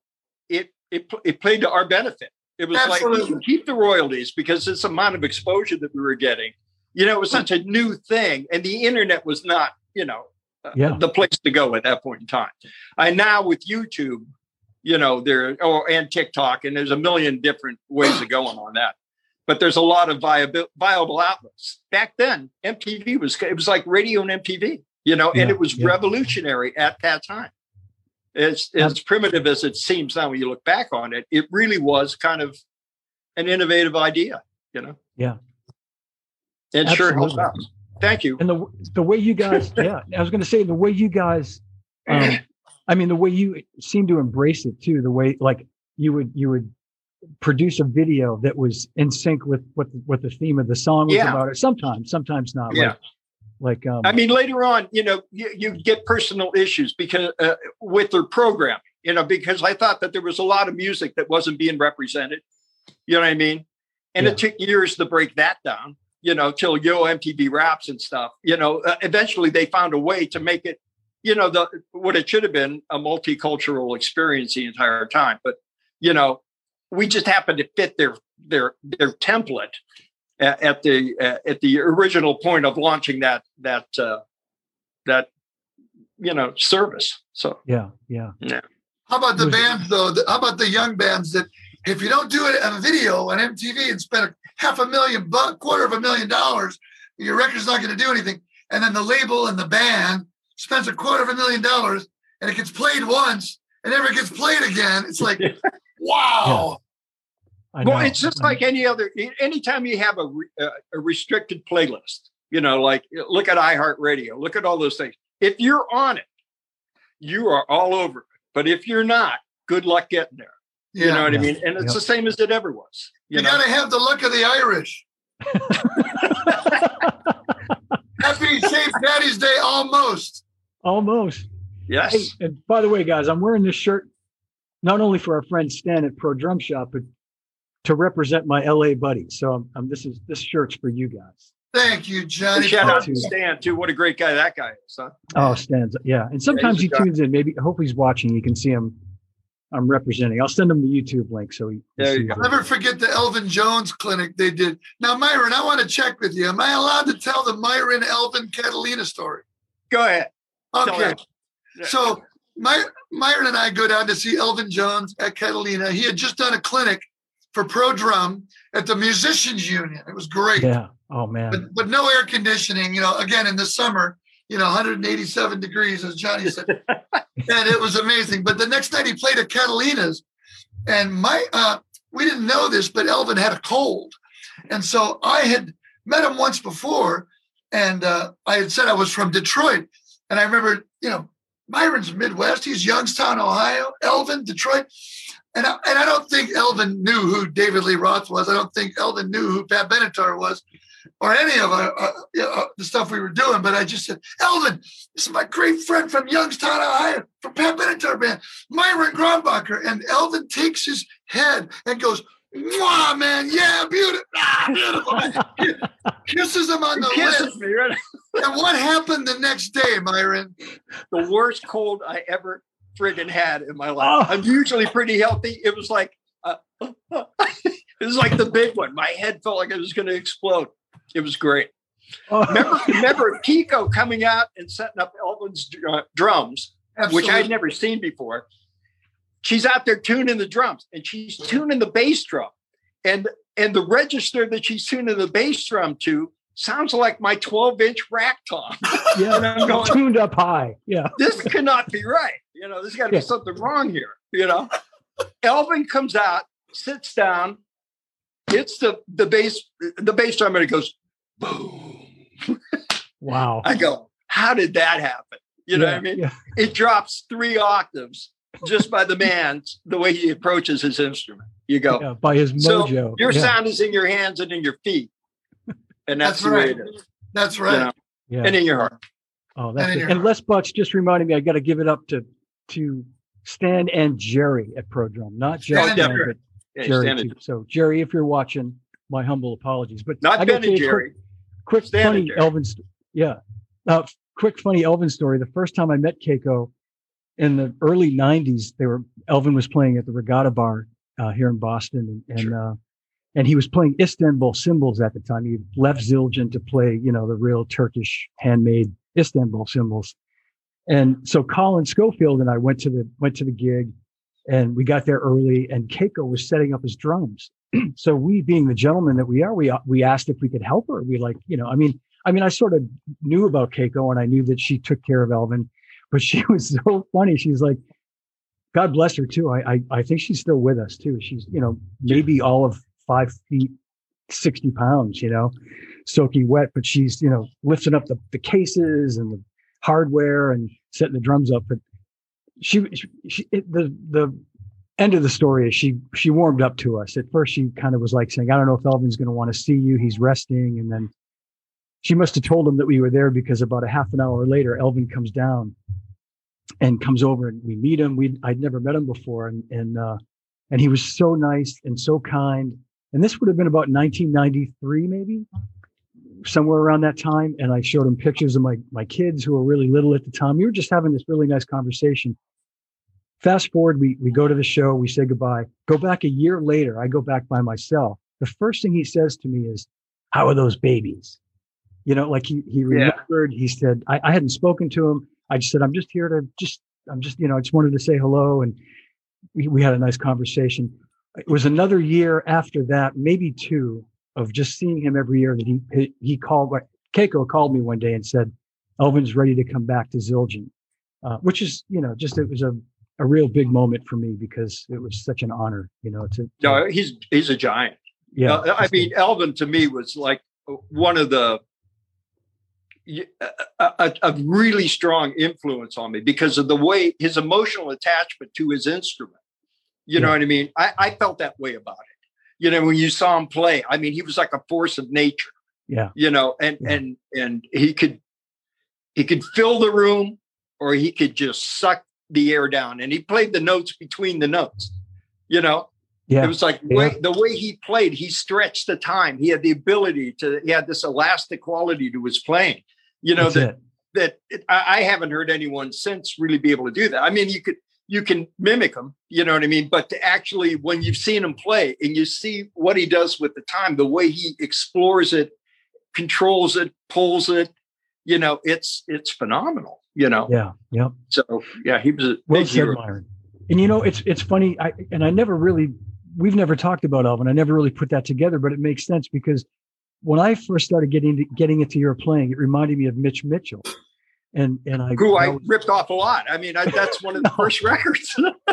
Speaker 3: it it it played to our benefit. It was like we
Speaker 2: Absolutely.
Speaker 3: can keep the royalties because this amount of exposure that we were getting. You know, it was such a new thing, and the internet was not, you know, uh,
Speaker 1: Yeah.
Speaker 3: the place to go at that point in time. And now with YouTube, you know, there or and TikTok, and there's a million different ways of going on that. But there's a lot of viable viable outlets. Back then, MTV was it was like radio and MTV, you know, and it was
Speaker 1: yeah.
Speaker 3: revolutionary at that time. As as primitive as it seems now when you look back on it, it really was kind of an innovative idea, you know.
Speaker 1: Yeah.
Speaker 3: It sure helps out.
Speaker 1: Absolutely.
Speaker 3: Thank you.
Speaker 1: And the the way you guys, yeah, I was going to say the way you guys, um, I mean, the way you seem to embrace it too. The way like you would you would produce a video that was in sync with what the, what the theme of the song was
Speaker 3: Yeah.
Speaker 1: about. It sometimes, sometimes not.
Speaker 3: Yeah.
Speaker 1: Like, like um,
Speaker 3: I mean, later on, you know, you, you get personal issues because uh, with their programming, you know, because I thought that there was a lot of music that wasn't being represented. You know what I mean? And
Speaker 1: Yeah.
Speaker 3: it took years to break that down. You know, till Yo MTV Raps and stuff. You know, uh, eventually they found a way to make it, you know, the what it should have been a multicultural experience the entire time. But you know, we just happened to fit their their their template at, at the uh, at the original point of launching that that uh, that you know service. So
Speaker 1: yeah, yeah. yeah.
Speaker 2: How about the bands though? How about the young bands that if you don't do it on a video on MTV and spend a half a million buck, quarter of a million dollars, your record's not going to do anything. And then the label and the band spends a quarter of a million dollars and it gets played once and never gets played again. It's like, wow.
Speaker 1: I
Speaker 3: Well,
Speaker 1: know.
Speaker 3: it's just like any other. Anytime you have a, uh, a restricted playlist, you know, like look at iHeartRadio, look at all those things. If you're on it, you are all over it. But if you're not, good luck getting there.
Speaker 2: Yeah.
Speaker 3: You know what
Speaker 1: Yeah.
Speaker 3: I mean? And it's
Speaker 1: Yep.
Speaker 3: the same as it ever was.
Speaker 2: You,
Speaker 3: You know,
Speaker 2: got to have the luck of the Irish. Happy St. Patty's Day almost.
Speaker 1: Almost.
Speaker 3: yes.
Speaker 1: Hey, and by the way, guys, I'm wearing this shirt not only for our friend Stan at Pro Drum Shop, but to represent my LA buddy. So I'm, I'm this is this shirt's for you guys.
Speaker 2: Thank you, Johnny.
Speaker 3: Shout out to Stan too. What a great guy that guy is, huh?
Speaker 1: Oh, Stan's yeah. And sometimes
Speaker 3: a
Speaker 1: he
Speaker 3: guy.
Speaker 1: tunes in. Maybe hopefully he's watching. You can see him. I'm representing. I'll send him the YouTube link so he. he
Speaker 3: There you
Speaker 1: sees
Speaker 3: go.
Speaker 1: it.
Speaker 2: Never forget the Elvin Jones clinic they did. Now, Myron, I want to check with you. Am I allowed to tell the Myron Elvin Catalina story?
Speaker 3: Go ahead.
Speaker 2: Okay.
Speaker 3: Yeah.
Speaker 2: So My, Myron and I go down to see Elvin Jones at Catalina. He had just done a clinic for pro drum at the Musicians Union. It was great.
Speaker 1: Yeah. Oh man.
Speaker 2: but, but no air conditioning. You know, again in the summer, you know, 187 degrees, as Johnny said, and it was amazing. But the next night he played at Catalina's, and my uh, we didn't know this, but Elvin had a cold, and so I had met him once before, and uh, I had said I was from Detroit, and I remember, you know, Myron's Midwest. He's Youngstown, Ohio. Elvin, Detroit. And I, and I don't think Elvin knew who David Lee Roth was. I don't think Elvin knew who Pat Benatar was or any of our, uh, know, the stuff we were doing. But I just said, Elvin, this is my great friend from Youngstown, Ohio, from Pat Benatar Band, Myron Grombacher. And Elvin takes his head and goes, Wow, man, yeah, beautiful, ah, beautiful. man." Kisses him on the lips.
Speaker 3: me, right?
Speaker 2: And what happened the next day, Myron?
Speaker 3: the worst cold I ever friggin' had in my life.
Speaker 1: Oh.
Speaker 3: I'm usually pretty healthy. It was like uh, it was like the big one. My head felt like it was going to explode. It was great.
Speaker 1: Oh.
Speaker 3: Remember, remember Keiko coming out and setting up Elvin's uh, drums, which I'd never seen before. She's out there tuning the drums, and she's tuning the bass drum, and and the register that she's tuning the bass drum to sounds like my 12 inch rack tom.
Speaker 1: yeah.
Speaker 3: And I'm going,
Speaker 1: Tuned up high. Yeah.
Speaker 3: this cannot be right. You know, there's got to be
Speaker 1: Yeah.
Speaker 3: something wrong here. You know, Elvin comes out, sits down, hits the the bass the bass drum, and it goes boom.
Speaker 1: Wow.
Speaker 3: I go, how did that happen? You know
Speaker 1: yeah,
Speaker 3: what I mean?
Speaker 1: Yeah.
Speaker 3: It drops three octaves just by the man, the way he approaches his instrument. You go,
Speaker 1: yeah, By his
Speaker 3: So,
Speaker 1: mojo.
Speaker 3: your
Speaker 1: yeah.
Speaker 3: sound is in your hands and in your feet, and that's,
Speaker 2: That's
Speaker 3: the way
Speaker 2: right.
Speaker 3: it is.
Speaker 2: That's
Speaker 3: you
Speaker 2: right.
Speaker 3: know,
Speaker 1: Yeah.
Speaker 3: and in your heart.
Speaker 1: Oh, that's
Speaker 2: And
Speaker 1: it. And
Speaker 2: heart.
Speaker 1: Les Bucks just reminded me I got to give it up to to Stan and Jerry at Pro Drum, not just
Speaker 2: Stan
Speaker 1: Stan,
Speaker 3: Jerry.
Speaker 1: but
Speaker 3: Yeah,
Speaker 1: Jerry too. So Jerry, if you're watching, my humble apologies. But
Speaker 3: Not
Speaker 1: I
Speaker 3: Ben and
Speaker 1: a quick-
Speaker 3: Jerry.
Speaker 1: quick
Speaker 3: Stan
Speaker 1: funny
Speaker 3: Jerry.
Speaker 1: Elvin. St- yeah, uh, quick funny Elvin story. The first time I met Keiko in the early '90s, they were Elvin was playing at the Regatta Bar uh, here in Boston, and and, uh, and he was playing Istanbul cymbals at the time. He left Zildjian to play, you know, the real Turkish handmade Istanbul cymbals. And so Colin Schofield and I went to the went to the gig, and we got there early. And Keiko was setting up his drums. so we, being the gentlemen that we are, we we asked if we could help her. We like, you know, I mean, I mean, I sort of knew about Keiko, and I knew that she took care of Elvin, but she was so funny. She's like, God bless her too. I I, I think she's still with us too. She's you know maybe all of five feet, sixty pounds. You know, soaking wet, but she's you know lifting up the the cases and the hardware and setting the drums up. But she, she, it, the the end of the story is she she warmed up to us. At first, she kind of was like saying, "I don't know if Elvin's going to want to see you. He's resting," and then she must have told him that we were there because about a half an hour later, Elvin comes down and comes over and we meet him. We I'd never met him before, and and uh, and he was so nice and so kind. And this would have been about 1993, maybe somewhere around that time. And I showed him pictures of my my kids who were really little at the time. We were just having this really nice conversation. Fast forward, we we go to the show, we say goodbye. Go back a year later, I go back by myself. The first thing he says to me is, "How are those babies?" You know, like he he remembered. He said, I, I hadn't spoken to him. I just said, I'm just here to just I'm just you know I just wanted to say hello and we, we had a nice conversation. It was another year after that, maybe two, of just seeing him every year that he he, called. Keiko called me one day and said, "Elvin's ready to come back to Zildjian," uh, which is you know just it was a a real big moment for me because it was such an honor, you know. To,
Speaker 3: no, he's he's a giant.
Speaker 1: yeah,
Speaker 3: Uh, I mean, Elvin to me was like one of the a, a, a really strong influence on me because of the way his emotional attachment to his instrument. You know what I mean? I, I felt that way about it. You know, when you saw him play, I mean, he was like a force of nature.
Speaker 1: yeah,
Speaker 3: You know, and
Speaker 1: Yeah.
Speaker 3: and and he could he could fill the room, or he could just suck the air down, and he played the notes between the notes. You know,
Speaker 1: yeah,
Speaker 3: it was like
Speaker 1: Yeah.
Speaker 3: way, the way he played, he stretched the time. He had the ability to, he had this elastic quality to his playing. You know,
Speaker 1: That's
Speaker 3: that,
Speaker 1: it.
Speaker 3: that it, I, I haven't heard anyone since really be able to do that. I mean, you could, you can mimic him, you know what I mean? But to actually, when you've seen him play and you see what he does with the time, the way he explores it, controls it, pulls it, you know, it's, it's phenomenal, you know?
Speaker 1: Yeah, yeah.
Speaker 3: So yeah, he was a
Speaker 1: Well
Speaker 3: big
Speaker 1: said,
Speaker 3: hero.
Speaker 1: Myron. And you know, it's it's funny. I and I never really, we've never talked about Elvin. I never really put that together, but it makes sense because when I first started getting to, getting into your playing, it reminded me of Mitch Mitchell, and and I
Speaker 3: Who I
Speaker 1: was-
Speaker 3: ripped off a lot. I mean, I, that's one of the
Speaker 1: No.
Speaker 3: first records.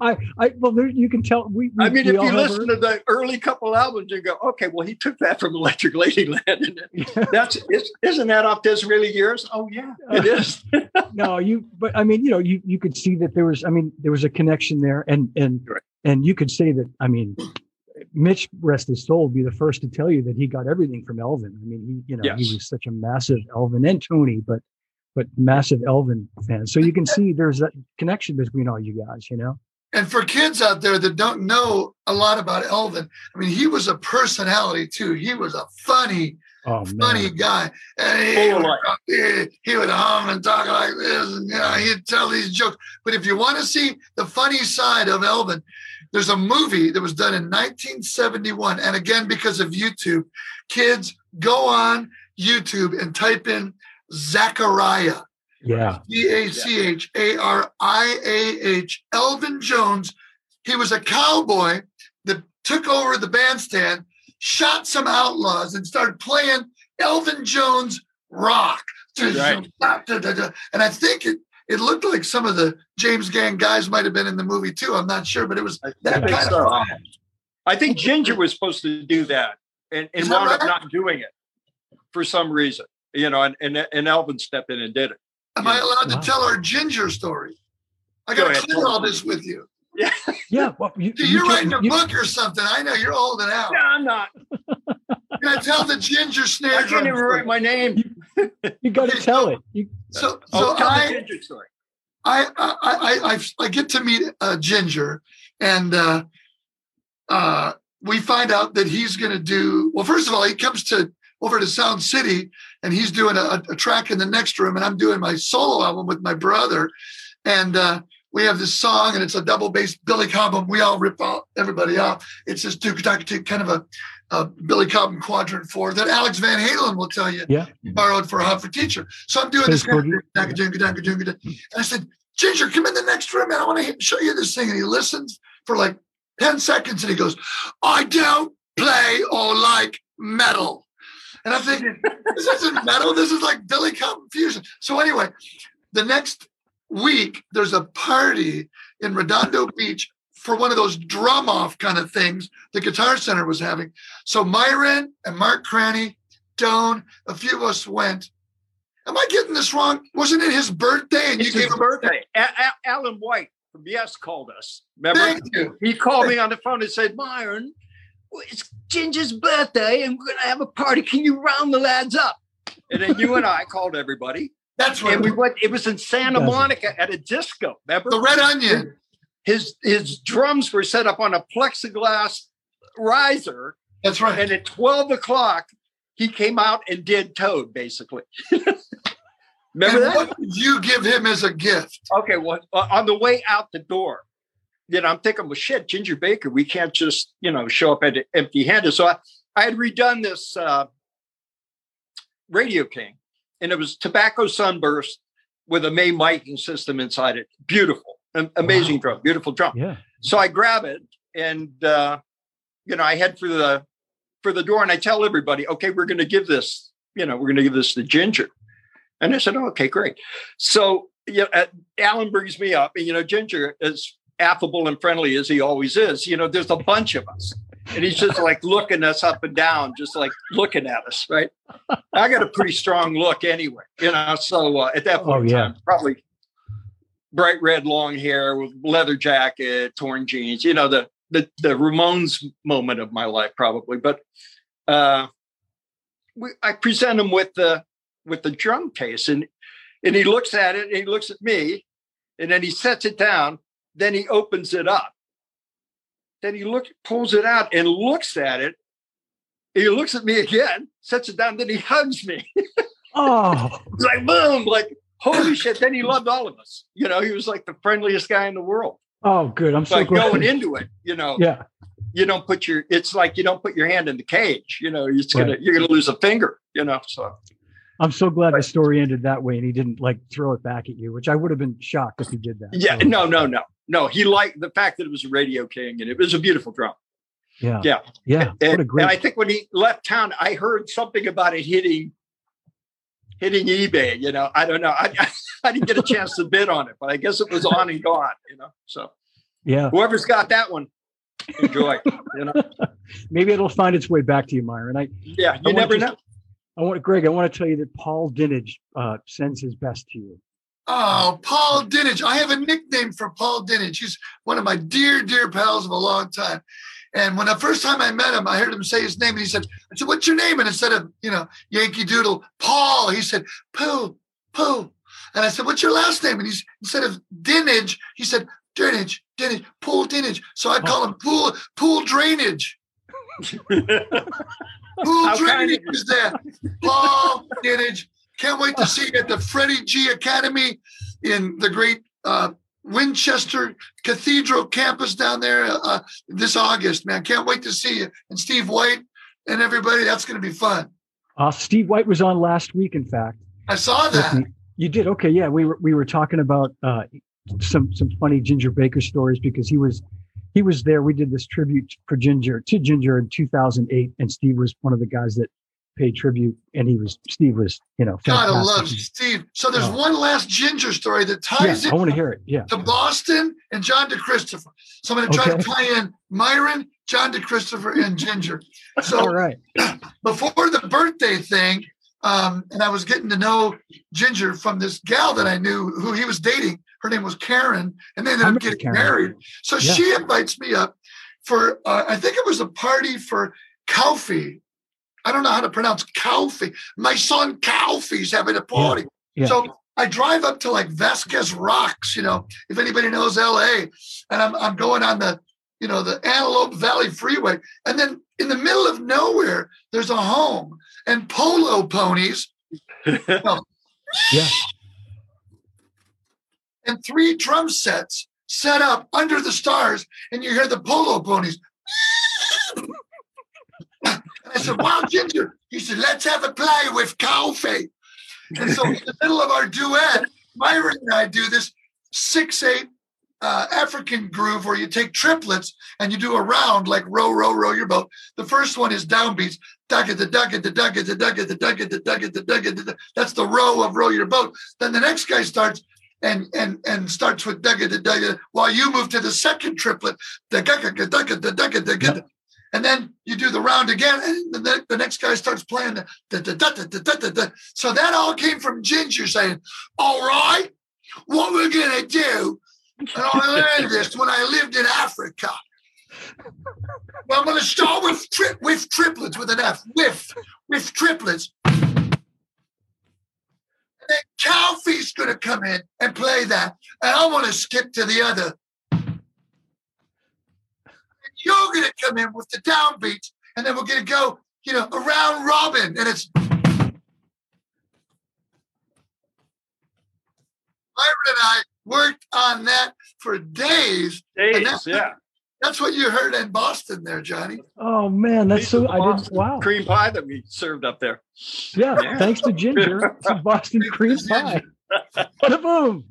Speaker 1: I I well, there, you can tell. We, we
Speaker 3: I mean,
Speaker 1: we
Speaker 3: if you listen to the early couple albums, you go, okay, well, he took that from Electric Ladyland. And that's is, isn't that off Disraeli Gears? Oh yeah, uh, it is.
Speaker 1: no, you. But I mean, you know, you you could see that there was. I mean, there was a connection there, and and
Speaker 3: Right.
Speaker 1: and you could say that. I mean, Mitch, rest his soul, would be the first to tell you that he got everything from Elvin. I mean, he you know he was such a massive Elvin and Tony, but but massive Elvin fan. So you can see there's a connection between all you guys. You know.
Speaker 2: And for kids out there that don't know a lot about Elvin, I mean, he was a personality too. He was a funny,
Speaker 1: Oh
Speaker 2: funny
Speaker 1: man.
Speaker 2: guy. And he,
Speaker 3: Full
Speaker 2: would, he, he would hum and talk like this, and you know, he'd tell these jokes. But if you want to see the funny side of Elvin, there's a movie that was done in 1971. And again, because of YouTube, kids go on YouTube and type in Zachariah.
Speaker 1: Yeah.
Speaker 2: D A C H A R I A H, Elvin Jones. He was a cowboy that took over the bandstand, shot some outlaws, and started playing Elvin Jones rock.
Speaker 3: Right.
Speaker 2: And I think it, it looked like some of the James Gang guys might have been in the movie too. I'm not sure, but it was that
Speaker 3: think
Speaker 2: kind
Speaker 3: so.
Speaker 2: of
Speaker 3: I think Ginger was supposed to do that and, and
Speaker 2: Is that
Speaker 3: wound up not doing it for some reason. You know, and, and and Elvin stepped in and did it.
Speaker 2: Am I allowed
Speaker 1: Wow.
Speaker 2: to tell our ginger story? I got to
Speaker 3: ahead.
Speaker 2: clear all this with you.
Speaker 1: Yeah. Yeah. Well, you,
Speaker 2: Dude,
Speaker 1: you
Speaker 2: you're
Speaker 1: can-
Speaker 2: writing a
Speaker 1: you-
Speaker 2: book or something. I know you're holding out.
Speaker 3: No, I'm not.
Speaker 2: Can I tell the ginger snare
Speaker 3: I can't even
Speaker 2: story?
Speaker 3: write my name.
Speaker 1: You got to
Speaker 2: Okay,
Speaker 1: tell
Speaker 2: so-
Speaker 1: it. You,
Speaker 2: So, so
Speaker 3: Oh, tell
Speaker 2: I,
Speaker 3: the Ginger story.
Speaker 2: I, I, I, I, I get to meet uh, Ginger, and uh, uh, we find out that he's going to do. Well, first of all, he comes to over to Sound City, and he's doing a, a track in the next room, and I'm doing my solo album with my brother, and uh, we have this song, and it's a double bass Billy Cobham. We all rip all, everybody off. It's this Duke kind of a, a Billy Cobham quadrant four that Alex Van Halen will tell you
Speaker 1: Yeah.
Speaker 2: he borrowed for a Hot for Teacher. So I'm doing
Speaker 1: Space
Speaker 2: this.
Speaker 1: Boogie.
Speaker 2: And I said, Ginger, come in the next room, man. I want to show you this thing. And he listens for like 10 seconds and he goes, I don't play or like metal. And I'm thinking, this isn't metal. This is like Billy Cobham Fusion. So anyway, the next week, there's a party in Redondo Beach for one of those drum off kind of things the Guitar Center was having. So Myron and Mark Craney, Doane, a few of us went. Am I getting this wrong? Wasn't it his birthday? And
Speaker 3: It's
Speaker 2: you gave
Speaker 3: his
Speaker 2: him
Speaker 3: birthday. A- A- Alan White from Yes called us. Remember?
Speaker 2: Thank you.
Speaker 3: He called me on the phone and said, Myron, it's Ginger's birthday and we're going to have a party. Can you round the lads up? And then you and I called everybody.
Speaker 2: That's right.
Speaker 3: And we went, it was in Santa
Speaker 1: Doesn't.
Speaker 3: Monica at a disco. Remember?
Speaker 2: the Red Onion.
Speaker 3: His, his drums were set up on a plexiglass riser.
Speaker 2: That's right.
Speaker 3: And at 12 o'clock, he came out and did Toad, basically. Remember
Speaker 2: and
Speaker 3: that?
Speaker 2: what did you give him as a gift?
Speaker 3: Okay, well, uh, on the way out the door, you know, I'm thinking, well, shit, Ginger Baker, we can't just, you know, show up at empty handed. So I, I had redone this uh, Radio King, and it was tobacco sunburst with a May miking system inside it. Beautiful. Am- amazing
Speaker 1: Wow.
Speaker 3: drum, beautiful drum.
Speaker 1: Yeah.
Speaker 3: So I grab it and uh, you know I head for the for the door and I tell everybody, okay, we're going to give this, you know, we're going to give this to Ginger. And I said, oh, okay, great. So you know, uh, Alan brings me up, and you know, Ginger, as affable and friendly as he always is, you know, there's a bunch of us. And he's just like looking us up and down, just like looking at us, right? I got a pretty strong look anyway, you know. So uh, at that point,
Speaker 1: Oh, yeah.
Speaker 3: time, probably bright red long hair with leather jacket, torn jeans, you know, the the the Ramones moment of my life, probably. But uh, we, I present him with the with the drum case, and and he looks at it, and he looks at me, and then he sets it down. Then he opens it up. Then he look pulls it out and looks at it. He looks at me again, sets it down, then he hugs me.
Speaker 1: Oh,
Speaker 3: It's like boom, like holy shit. Then he loved all of us. You know, he was like the friendliest guy in the world.
Speaker 1: oh, good. I'm so
Speaker 3: But
Speaker 1: glad.
Speaker 3: going into it, you know,
Speaker 1: yeah.
Speaker 3: you don't put your it's like you don't put your hand in the cage, you know, it's gonna you're gonna lose a finger, you know. So
Speaker 1: I'm so glad the story ended that way and he didn't like throw it back at you, which I would have been shocked if he did that.
Speaker 3: yeah,
Speaker 1: So,
Speaker 3: no, no, no. No, he liked the fact that it was a radio king and it was a beautiful drum.
Speaker 1: yeah.
Speaker 3: Yeah.
Speaker 1: Yeah.
Speaker 3: And,
Speaker 1: great.
Speaker 3: and I think when he left town, I heard something about it hitting hitting eBay. You know, I don't know. I, I didn't get a chance to bid on it, but I guess it was on and gone. You know, so
Speaker 1: yeah.
Speaker 3: whoever's got that one, enjoy. you know,
Speaker 1: Maybe it'll find its way back to you, Myron. I,
Speaker 3: yeah,
Speaker 1: I
Speaker 3: you
Speaker 1: want
Speaker 3: never know.
Speaker 1: I want Greg, I want to tell you that Paul Dinage uh, sends his best to you.
Speaker 2: Oh, Paul Dinage. I have a nickname for Paul Dinage. He's one of my dear, dear pals of a long time. And when the first time I met him, I heard him say his name, and he said, "I said, what's your name?" And instead of you know Yankee Doodle, Paul, he said, "Pooh, Pooh." And I said, "What's your last name?" And he's instead of Dinage, he said, "Dinage, Dinage, Pool Dinage." So I call him Pool Pool Drainage. Pool
Speaker 3: How
Speaker 2: Drainage is there. Paul Dinage. Can't wait to see you at the Freddie G Academy in the great uh, Winchester Cathedral campus down there uh, this August, man. Can't wait to see you. And Steve White and everybody. That's going to be fun.
Speaker 1: Uh, Steve White was on last week, in fact.
Speaker 2: I saw that.
Speaker 1: You did okay. Yeah, we were we were talking about uh, some some funny Ginger Baker stories because he was he was there. We did this tribute for Ginger to Ginger in 2008, and Steve was one of the guys that paid tribute, and he was Steve was you know fantastic.
Speaker 2: love Steve. So there's
Speaker 1: Oh.
Speaker 2: one last Ginger story that ties
Speaker 1: Yeah,
Speaker 2: ties
Speaker 1: I want to hear it. Yeah.
Speaker 2: to Boston and John DeChristopher. So I'm going to try
Speaker 1: Okay.
Speaker 2: to tie in Myron, John DeChristopher, and Ginger. So
Speaker 1: All right.
Speaker 2: before the birthday thing, um, and I was getting to know Ginger from this gal that I knew who he was dating. Her name was Karen, and they ended up getting
Speaker 1: Karen.
Speaker 2: married. So
Speaker 1: Yeah.
Speaker 2: she invites me up for, uh, I think it was a party for Kofi. I don't know how to pronounce Kofi. My son Kofi's having a party.
Speaker 1: Yeah.
Speaker 2: So I drive up to like Vasquez Rocks, you know, if anybody knows LA, and I'm, I'm going on the, you know, the Antelope Valley Freeway. And then in the middle of nowhere, there's a home and polo ponies
Speaker 1: Yeah.
Speaker 2: and three drum sets set up under the stars, and you hear the polo ponies. I said, Wow, Ginger. He said, Let's have a play with Kofi. And so in the middle of our duet, Myron and I do this six eight uh, African groove where you take triplets and you do a round like row, row, row your boat. The first one is downbeats. Dugga the dugga the dugga the dugga the dugga the dugga the dugga the That's the row of row your boat. Then the next guy starts and and and starts with dugga the dugga while you move to the second triplet. The dugga the dugga the dugga the. And then you do the round again, and the, the next guy starts playing the. So that all came from Ginger saying, All right, what we're going to do, and I learned this when I lived in Africa. Well, I'm going to start with, tri- with triplets with an F, with, with triplets. And then Kofi's going to come in and play that, and I want to skip to the other you're going to come in with the downbeats, and then we're going to go, you know, around robin, and it's. Myron and I worked on that for days. And
Speaker 3: Days, yeah.
Speaker 2: That's what you heard in Boston, there, Johnny.
Speaker 1: Oh man, that's
Speaker 3: Piece
Speaker 1: so.
Speaker 3: of
Speaker 1: I didn't. Wow.
Speaker 3: Cream pie that we served up there.
Speaker 1: Yeah.
Speaker 3: Yeah.
Speaker 1: Thanks to Ginger, some Boston cream pie. What a boom.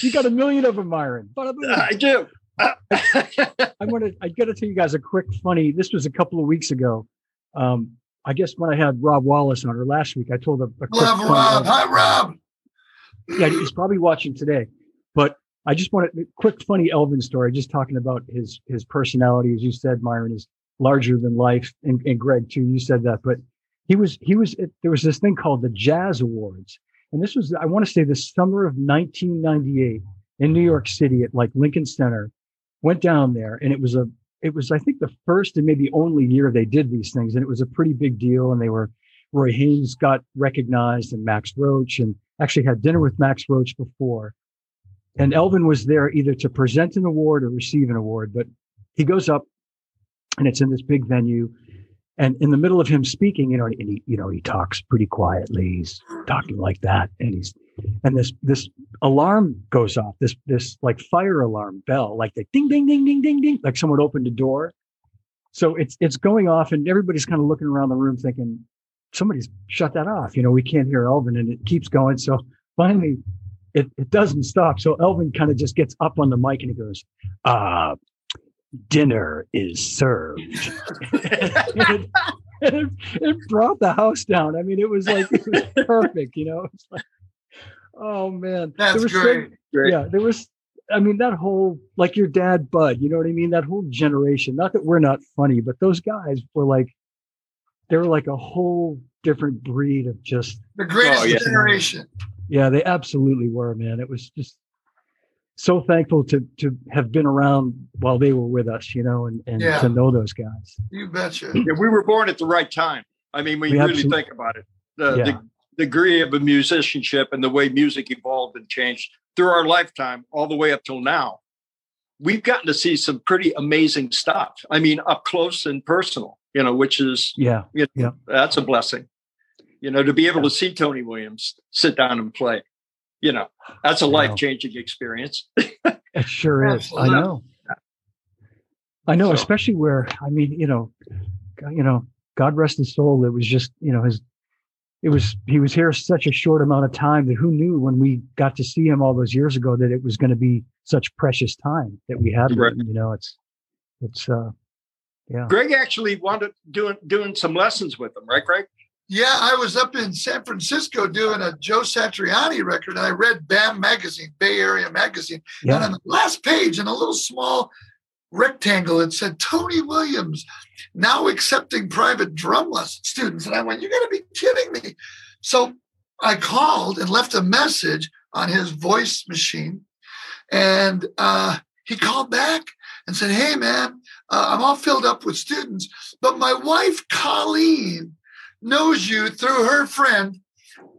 Speaker 1: you got a million of them, Myron. But
Speaker 3: I do.
Speaker 1: I want to. I got to tell you guys a quick funny. This was a couple of weeks ago. Um, I guess when I had Rob Wallace on, or last week, I told a, a quick
Speaker 2: Love
Speaker 1: funny-
Speaker 2: Rob. Hi, Rob.
Speaker 1: yeah, he's probably watching today. But I just want a quick, funny Elvin story. Just talking about his his personality, as you said, Myron is larger than life, and, and Greg too. You said that, but he was he was. There was this thing called the Jazz Awards, and this was I want to say the summer of 1998 in New York City at like Lincoln Center. Went down there, and it was a it was I think the first and maybe only year they did these things, and it was a pretty big deal. And they were Roy Haynes got recognized, and Max Roach, and actually had dinner with Max Roach before. And Elvin was there either to present an award or receive an award, but he goes up and it's in this big venue. And in the middle of him speaking, you know, and he, you know, he talks pretty quietly. He's talking like that. And he's, and this, this alarm goes off, this, this like fire alarm bell, like the ding, ding, ding, ding, ding, ding, like someone opened a door. So it's, it's going off and everybody's kind of looking around the room thinking, somebody's shut that off. You know, we can't hear Elvin and it keeps going. So finally it, it doesn't stop. So Elvin kind of just gets up on the mic and he goes, uh, dinner is served. it, it brought the house down. I mean, it was like, it was perfect, you know, like, oh man. There
Speaker 2: That's
Speaker 1: was so-
Speaker 2: great.
Speaker 3: Great.
Speaker 1: yeah, there was. I mean, that whole like your dad, Bud. You know what I mean? That whole generation. Not that we're not funny, but those guys were like, they were like a whole different breed of just.
Speaker 2: The greatest
Speaker 3: Oh, yeah.
Speaker 2: generation.
Speaker 1: Yeah, they absolutely were, man. It was just so thankful to to have been around while they were with us, you know, and and
Speaker 2: Yeah.
Speaker 1: to know those guys.
Speaker 2: You betcha.
Speaker 3: Yeah, we were born at the right time. I mean, we
Speaker 1: you
Speaker 3: really think about it. The,
Speaker 1: Yeah.
Speaker 3: the degree of a musicianship and the way music evolved and changed through our lifetime, all the way up till now. We've gotten to see some pretty amazing stuff. I mean, up close and personal, you know, which is
Speaker 1: Yeah, yeah,
Speaker 3: that's a blessing. You know, to be able to see Tony Williams sit down and play, you know, that's a life changing experience.
Speaker 1: it sure is. I know. I know,
Speaker 3: So-
Speaker 1: especially where I mean, you know, you know, God rest his soul. It was just, you know, his. It was he was here such a short amount of time that who knew when we got to see him all those years ago that it was going to be such precious time that we had. with
Speaker 3: Right.
Speaker 1: him, You know, it's, it's, uh, yeah.
Speaker 3: Greg actually wanted doing doing some lessons with him, right, Greg?
Speaker 2: Yeah, I was up in San Francisco doing a Joe Satriani record, and I read BAM magazine, Bay Area magazine. And on the last page, in a little small rectangle, it said Tony Williams now accepting private drum lesson students. And I went, You gotta be kidding me. So I called and left a message on his voice machine. And uh, he called back and said, Hey, man, uh, I'm all filled up with students, but my wife, Colleen, knows you through her friend,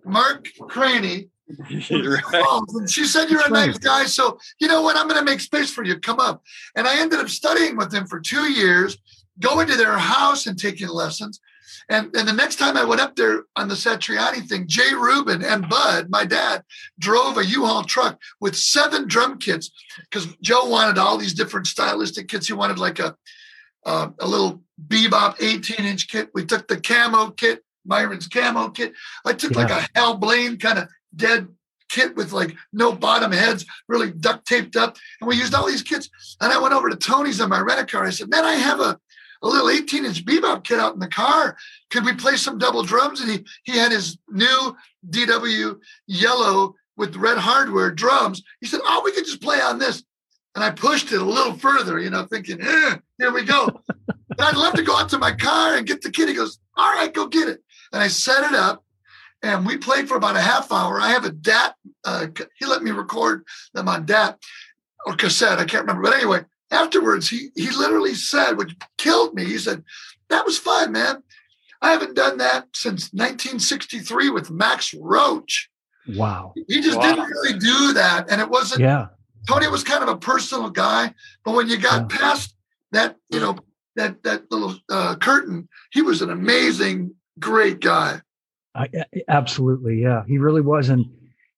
Speaker 2: Mark Craney, Oh, and she said you're
Speaker 1: That's
Speaker 2: a
Speaker 1: right.
Speaker 2: nice guy. So you know what? I'm going to make space for you. Come up. And I ended up studying with them for two years, going to their house and taking lessons. And, and the next time I went up there on the Satriani thing, Jay Rubin and Bud, my dad, drove a U-Haul truck with seven drum kits because Joe wanted all these different stylistic kits. He wanted like a uh, a little bebop 18 inch kit. We took the camo kit, Myron's camo kit. I took like a Hal Blaine kind of dead kit with like no bottom heads, really duct taped up. And we used all these kits. And I went over to Tony's on my rent a car. I said, Man, I have a, a little 18 inch bebop kit out in the car. Could we play some double drums? And he he had his new DW yellow with red hardware drums. He said, Oh, we could just play on this. And I pushed it a little further, you know, thinking, eh, here we go. but I'd love to go out to my car and get the kit. He goes, All right, go get it. And I set it up and we played for about a half hour. I have a DAT. Uh, he let me record them on DAT or cassette. I can't remember. But anyway, afterwards, he he literally said, which killed me. He said, "That was fun, man. I haven't done that since 1963 with Max Roach.
Speaker 1: Wow.
Speaker 2: He just
Speaker 3: Wow.
Speaker 2: didn't really do that, and it wasn't.
Speaker 1: Yeah.
Speaker 2: Tony was kind of a personal guy, but when you got past that, you know, that that little uh, curtain, he was an amazing, great guy.
Speaker 1: I, absolutely. Yeah. He really was. And,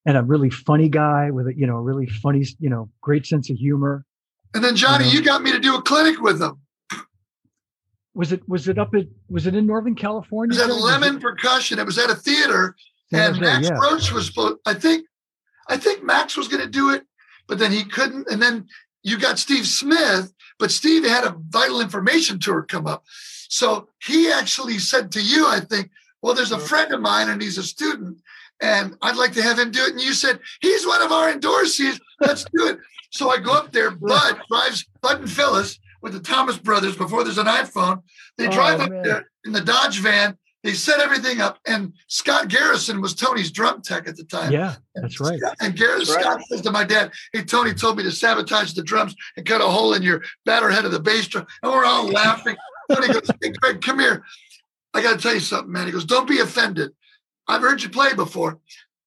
Speaker 1: and a really funny guy with a, you know, a really funny, you know, great sense of humor.
Speaker 2: And then Johnny,
Speaker 1: Yeah.
Speaker 2: you got me to do a clinic with him.
Speaker 1: Was it, was it up at, was it in Northern
Speaker 2: It
Speaker 1: California?
Speaker 2: was at?
Speaker 1: Was
Speaker 2: Lemon
Speaker 1: it-
Speaker 2: Percussion. It was at a theater, and? Max
Speaker 1: yeah.
Speaker 2: Roach was supposed. I think, I think Max was going to do it, but then he couldn't. And then you got Steve Smith, but Steve had a vital information tour come up. So he actually said to you, I think, well, there's a friend of mine and he's a student and I'd like to have him do it. And you said, he's one of our endorsees. Let's do it. So I go up there. Bud drives Bud and Phyllis with the Thomas brothers before there's an iPhone. They oh, drive
Speaker 1: Oh,
Speaker 2: up
Speaker 1: man.
Speaker 2: there in the Dodge van. They set everything up. And Scott Garrison was Tony's drum tech at the time.
Speaker 1: Yeah, that's right.
Speaker 2: And Garrett
Speaker 3: That's right.
Speaker 2: Scott says to my dad, Hey, Tony told me to sabotage the drums and cut a hole in your batter head of the bass drum. And we're all laughing. Tony goes, Hey, Greg, come here. I got to tell you something, man. He goes, Don't be offended. I've heard you play before,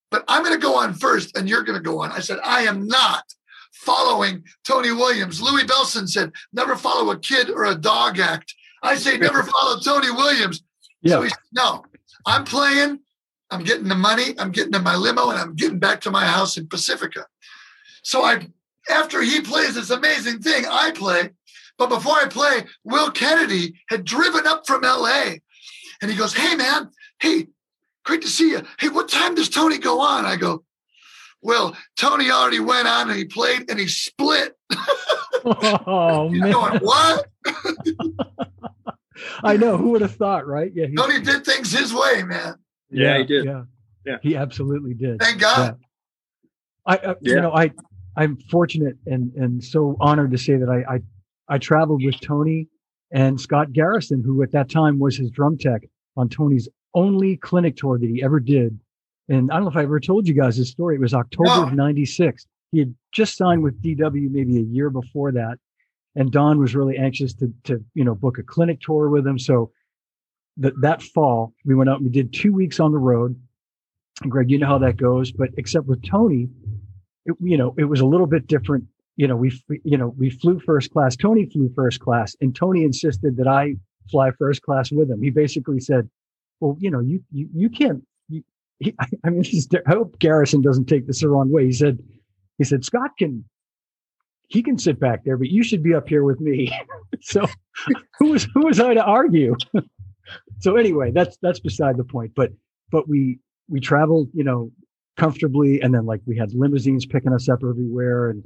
Speaker 2: but I'm going to go on first and you're going to go on. I said, I am not following Tony Williams. Louie Bellson said, Never follow a kid or a dog act. I say, Never follow Tony Williams. So
Speaker 1: Yeah,
Speaker 2: he said, no, I'm playing. I'm getting the money. I'm getting in my limo and I'm getting back to my house in Pacifica. So I, after he plays this amazing thing, I play. But before I play, Will Kennedy had driven up from LA and he goes, Hey, man, hey, great to see you. Hey, what time does Tony go on? I go, Well, Tony already went on and he played and he split.
Speaker 1: oh
Speaker 2: He's
Speaker 1: man,
Speaker 2: going, What?
Speaker 1: I know. Who would have thought, right? Yeah, he,
Speaker 2: Tony did things his way, man.
Speaker 3: Yeah, he did.
Speaker 1: Yeah,
Speaker 3: Yeah.
Speaker 1: he absolutely did.
Speaker 2: Thank God.
Speaker 1: I, I you
Speaker 3: Yeah.
Speaker 1: know, I, I'm fortunate and and so honored to say that I, I, I traveled with Tony and Scott Garrison, who at that time was his drum tech on Tony's only clinic tour that he ever did. And I don't know if I ever told you guys this story. It was October
Speaker 2: No.
Speaker 1: of '96. He had just signed with DW maybe a year before that, and Don was really anxious to to you know book a clinic tour with him. So that that fall we went out and we did two weeks on the road. And Greg, you know how that goes, but except with Tony, it, you know, it was a little bit different. You know, we, you know, we flew first class. Tony flew first class, and Tony insisted that I fly first class with him. He basically said, "Well, you know, you you, you can't." You, he, I, mean, is, I hope Garrison doesn't take this the wrong way. He said, "He said Scott can, he can sit back there, but you should be up here with me." so, who was who was I to argue? so anyway, that's that's beside the point. But but we we traveled, you know, comfortably and then like we had limousines picking us up everywhere and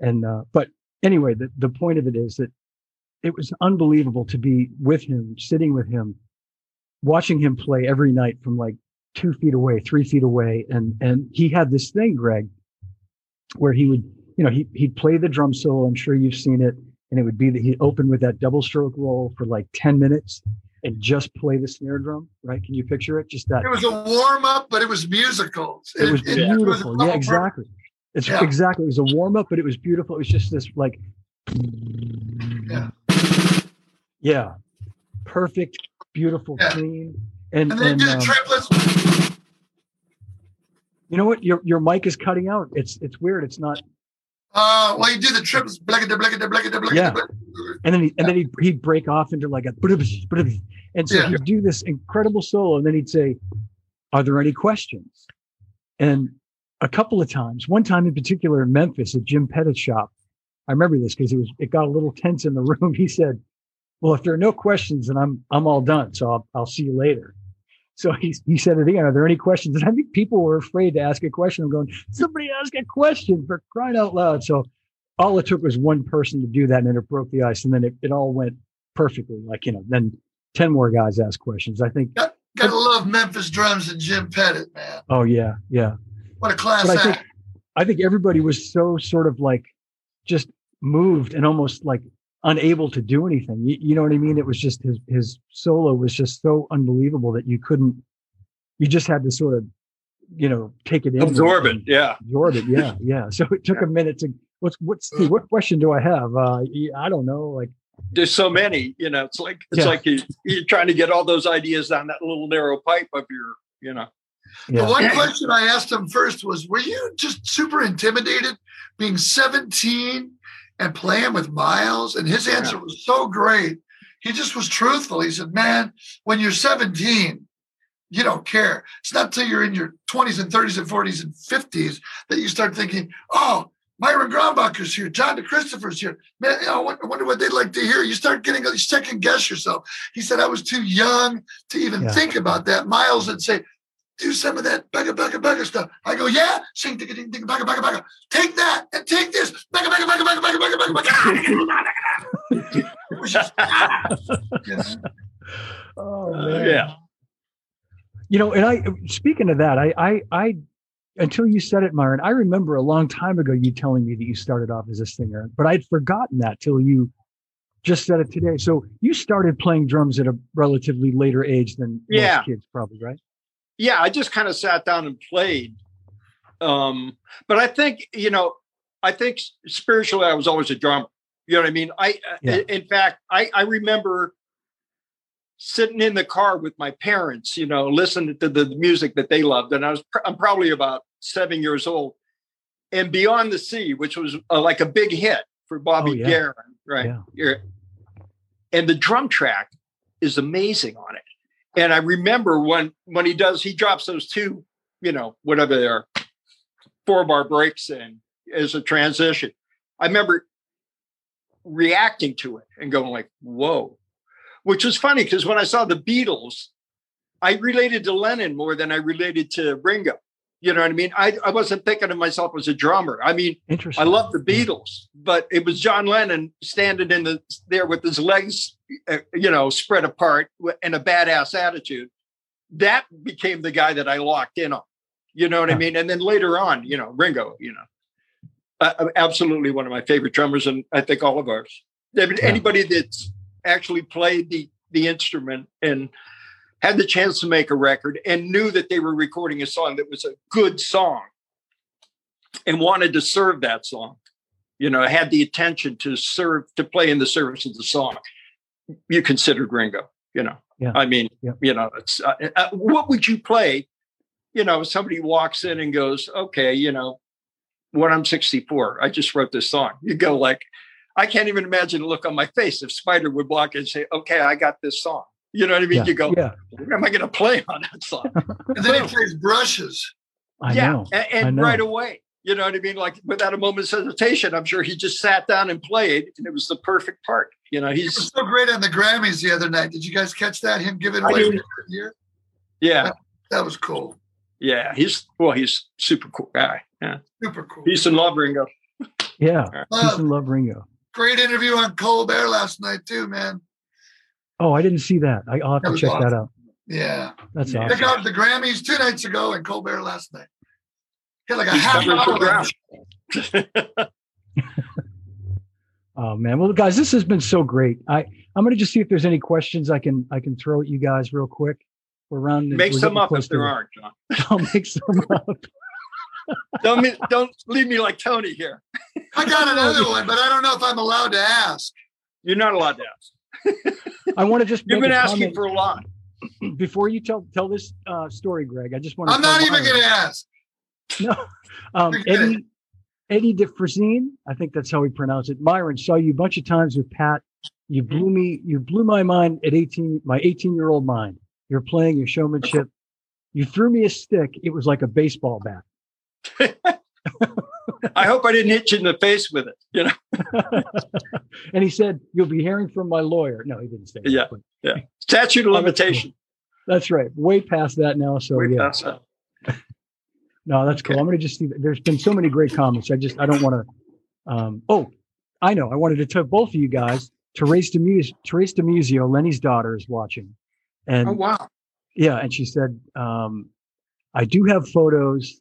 Speaker 1: and uh but anyway the, the point of it is that it was unbelievable to be with him sitting with him watching him play every night from like two feet away three feet away and and he had this thing greg where he would you know he, he'd play the drum solo i'm sure you've seen it and it would be that he'd open with that double stroke roll for like 10 minutes and just play the snare drum right can you picture it just that
Speaker 2: It was a warm up, but it was musical.
Speaker 1: it was
Speaker 2: was
Speaker 1: beautiful.
Speaker 2: couple
Speaker 1: yeah,
Speaker 2: per-
Speaker 1: exactly. It's
Speaker 2: Yeah.
Speaker 1: exactly. It was a warm up, but it was beautiful. It was just this like,
Speaker 2: Yeah.
Speaker 1: yeah, perfect, beautiful,
Speaker 2: Yeah.
Speaker 1: clean, and
Speaker 2: And then
Speaker 1: and
Speaker 2: do
Speaker 1: um,
Speaker 2: triplets.
Speaker 1: you know what? Your your mic is cutting out. It's it's weird. It's not.
Speaker 2: Uh, well, you do the triplets. Blackada, blackada, blackada, blackada,
Speaker 1: Yeah. And then he, and then he'd, he'd break off into like a and so he'd do this incredible solo, and then he'd say, "Are there any questions?" And a couple of times, one time in particular in Memphis at Jim Pettit's shop, I remember this because it was it got a little tense in the room. He said, "Well, if there are no questions, then I'm I'm all done. So I'll I'll see you later." So he he said it again. Are there any questions? And I think people were afraid to ask a question. I'm going, somebody ask a question for crying out loud. So all it took was one person to do that, and it broke the ice, and then it, it all went perfectly. Like you know, then ten more guys asked questions. I think.
Speaker 2: Gotta love Memphis drums and Jim Pettit, man.
Speaker 1: Oh yeah, yeah.
Speaker 2: What a class
Speaker 1: But I think. I think everybody was so sort of like just moved and almost like unable to do anything. You, you know what I mean? It was just his his solo was just so unbelievable that you couldn't. You just had to sort of, you know, take it in,
Speaker 3: Absorb it. Yeah.
Speaker 1: Absorb it. Yeah, yeah. So it took a minute to. What's what's Steve, what question do I have? Uh, I don't know. Like
Speaker 3: There's so many, you know, it's like, it's
Speaker 1: Yeah.
Speaker 3: like you, you're trying to get all those ideas down that little narrow pipe of your, you know,
Speaker 2: The one question I asked him first was, were you just super intimidated being 17 and playing with Miles? And his answer was so great. He just was truthful. He said, man, when you're 17, you don't care. It's not till you're in your 20s and 30s and 40s and 50s that you start thinking, oh, Myron Grombacher's here, John DeChristopher's here. Man, you know, I wonder- what they'd like to hear. You start getting you second guess yourself. He said, I was too young to even
Speaker 1: Yeah.
Speaker 2: think about that. Miles would say, do some of that bugga bugga bugga stuff. I go, yeah, sing ding ding ding bugga bugga bugga. Take that and take this. Bugga bugga bugga bugga bugga. It was just, ah. You know?
Speaker 1: Oh
Speaker 3: Uh,
Speaker 1: man.
Speaker 3: yeah.
Speaker 1: You know, and I speaking of that, I I I until you said it, Myron, I remember a long time ago you telling me that you started off as a singer, but I'd forgotten that till you just said it today. So you started playing drums at a relatively later age than
Speaker 3: Yeah.
Speaker 1: most kids, probably, right?
Speaker 3: Yeah, I just kind of sat down and played. Um, but I think, you know, I think spiritually I was always a drummer. You know what I mean? I,
Speaker 1: Yeah.
Speaker 3: in fact, I, I remember sitting in the car with my parents, you know, listening to the music that they loved. And I was, pr- I'm probably about seven years old. And Beyond the Sea, which was uh, like a big hit for Bobby
Speaker 1: Oh, yeah.
Speaker 3: Right?
Speaker 1: Yeah.
Speaker 3: And the drum track is amazing on it. And I remember when when he does, he drops those two, you know, whatever they are, four bar breaks in as a transition. I remember reacting to it and going like, "Whoa," which was funny because when I saw the Beatles, I related to Lennon more than I related to Ringo. You know what I mean? I, I wasn't thinking of myself as a drummer. I mean,
Speaker 1: Interesting.
Speaker 3: I love the Beatles, but it was John Lennon standing in the there with his legs, uh, you know, spread apart and a badass attitude. That became the guy that I locked in on. You know what I mean? And then later on, you know, Ringo, you know, uh, uh, absolutely one of my favorite drummers, and I think all of ours.
Speaker 1: Yeah.
Speaker 3: Anybody that's actually played the the instrument and had the chance to make a record and knew that they were recording a song that was a good song and wanted to serve that song you know had the attention to serve to play in the service of the song you considered ringo you know
Speaker 1: Yeah.
Speaker 3: i mean
Speaker 1: Yeah.
Speaker 3: you know it's uh, uh, what would you play you know if somebody walks in and goes okay you know when i'm 64 i just wrote this song you go like i can't even imagine the look on my face if spider would walk in and say okay i got this song you know what i mean
Speaker 1: yeah.
Speaker 3: you go
Speaker 1: yeah,
Speaker 3: what am i going to play on that song
Speaker 2: And then he plays brushes.
Speaker 1: I
Speaker 3: yeah,
Speaker 1: know.
Speaker 3: and,
Speaker 1: I
Speaker 3: and
Speaker 1: know.
Speaker 3: right away, you know what I mean? Like without a moment's hesitation, I'm sure he just sat down and played, and it was the perfect part. You know,
Speaker 2: He was
Speaker 3: he's
Speaker 2: so great on the Grammys the other night. Did you guys catch that? Him giving away
Speaker 3: didn't.
Speaker 2: year?
Speaker 3: yeah,
Speaker 2: That was cool.
Speaker 3: yeah, he's well, he's super cool guy. Yeah,
Speaker 2: Super cool.
Speaker 3: He's in love, Ringo.
Speaker 1: Yeah.
Speaker 2: Uh,
Speaker 1: Peace and love, Ringo.
Speaker 2: great interview on Colbert last night too, man.
Speaker 1: Oh, I didn't see that. I, I'll have
Speaker 2: That
Speaker 1: to check
Speaker 2: awesome.
Speaker 1: that out.
Speaker 2: Yeah.
Speaker 1: That's
Speaker 3: Yeah.
Speaker 2: Check
Speaker 1: awesome.
Speaker 2: out the Grammys two nights ago and Colbert last night. Had like a
Speaker 3: He's
Speaker 2: half hour.
Speaker 1: Oh man. Well, guys, this has been so great. I I'm gonna just see if there's any questions I can I can throw at you guys real quick. We're around.
Speaker 3: Make
Speaker 1: we're
Speaker 3: some up if there aren't, John.
Speaker 1: I'll make some up.
Speaker 3: Don't me, don't leave me like Tony here.
Speaker 2: I got another one, but I don't know if I'm allowed to ask.
Speaker 3: You're not allowed to ask.
Speaker 1: I want to just
Speaker 3: You've been asking for a lot.
Speaker 1: before you tell tell this uh, story, Greg. I just want to.
Speaker 2: I'm not even going to ask.
Speaker 1: No. Um, Eddie Eddie DeFrazine, I think that's how we pronounce it. Myron saw you a bunch of times with Pat. You
Speaker 3: Mm-hmm.
Speaker 1: blew me. You blew my mind at 18. My 18 year old mind. You're playing your showmanship. You threw me a stick. It was like a baseball bat.
Speaker 3: I hope I didn't hit you in the face with it. You know,
Speaker 1: and he said, "You'll be hearing from my lawyer." No, he didn't say. that,
Speaker 3: Yeah.
Speaker 1: but
Speaker 3: statute of
Speaker 1: Oh,
Speaker 3: limitation.
Speaker 1: that's right. Way past that now. So
Speaker 3: Way
Speaker 1: yeah.
Speaker 3: past that.
Speaker 1: No, that's cool.
Speaker 3: Okay.
Speaker 1: I'm going to just see. There's been so many great comments. I just I don't want to. Um, oh, I know. I wanted to tell both of you guys. Therese Demus, Therese DiMuzio, Lenny's daughter, is watching, and
Speaker 3: Oh wow.
Speaker 1: yeah, and she said, um, "I do have photos.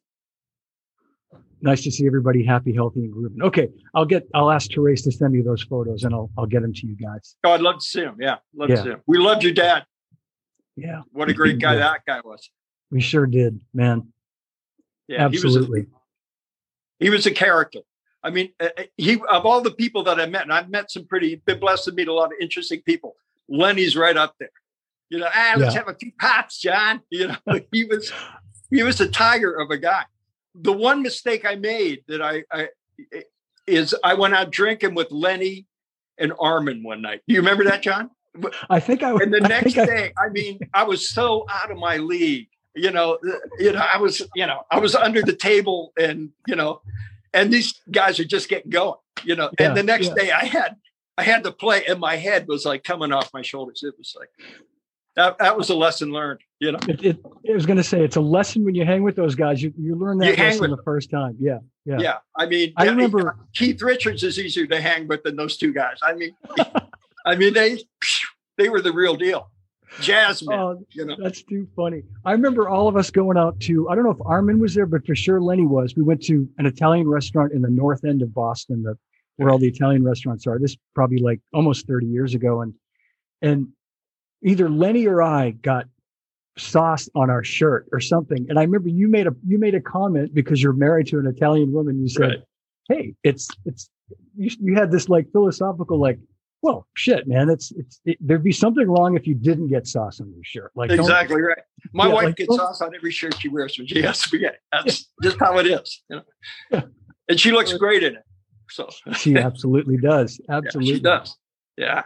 Speaker 1: Nice to see everybody happy, healthy, and grooving." Okay, I'll get. I'll ask Therese to send me those photos, and I'll I'll get them to you guys.
Speaker 3: Oh, I'd love to see them. Yeah, love
Speaker 1: Yeah.
Speaker 3: to see him. We loved your dad.
Speaker 1: Yeah,
Speaker 3: What a great guy
Speaker 1: Yeah.
Speaker 3: that guy was.
Speaker 1: we sure did, man.
Speaker 3: Yeah,
Speaker 1: Absolutely.
Speaker 3: He was, a, he was a character. I mean, uh, uh, he of all the people that I met, and I've met some pretty been blessed to meet a lot of interesting people. Lenny's right up there. You know, ah, let's
Speaker 1: Yeah.
Speaker 3: have a few pops, John. You know, he was he was a tiger of a guy. The one mistake I made that I, I is I went out drinking with Lenny and Armand one night. Do you remember that, John?
Speaker 1: I think I.
Speaker 3: and the
Speaker 1: I
Speaker 3: next
Speaker 1: think I-
Speaker 3: day i mean i was so out of my league you know you know i was you know i was under the table and you know and these guys are just getting going you know
Speaker 1: Yeah,
Speaker 3: and the next
Speaker 1: yeah.
Speaker 3: day i had i had to play and my head was like coming off my shoulders it was like that that was a lesson learned. You know,
Speaker 1: It, it, I was going to say it's a lesson when you hang with those guys. You you learn that
Speaker 3: hang
Speaker 1: lesson the first time. Yeah, yeah.
Speaker 3: yeah. I mean,
Speaker 1: I
Speaker 3: yeah,
Speaker 1: remember.
Speaker 3: Keith Richards is easier to hang with than those two guys. I mean, I mean they they were the real deal. Jasmine,
Speaker 1: Oh,
Speaker 3: you know.
Speaker 1: that's too funny. I remember all of us going out to. I don't know if Armand was there, but for sure Lenny was. We went to an Italian restaurant in the north end of Boston, the, where all the Italian restaurants are. This probably like almost thirty years ago, and and either Lenny or I got sauce on our shirt or something. And I remember you made a you made a comment because you're married to an Italian woman. You said,
Speaker 3: Right.
Speaker 1: "Hey, it's it's you, you had this like philosophical like." Well, shit, man. It's it's it, there'd be something wrong if you didn't get sauce on your shirt. Like,
Speaker 3: Exactly right. My
Speaker 1: Yeah,
Speaker 3: wife
Speaker 1: like,
Speaker 3: gets sauce on every shirt she wears has to be. That's just how it is. You know? And she looks great in it. So
Speaker 1: She absolutely does.
Speaker 3: yeah,
Speaker 1: Absolutely.
Speaker 3: she does. Yeah.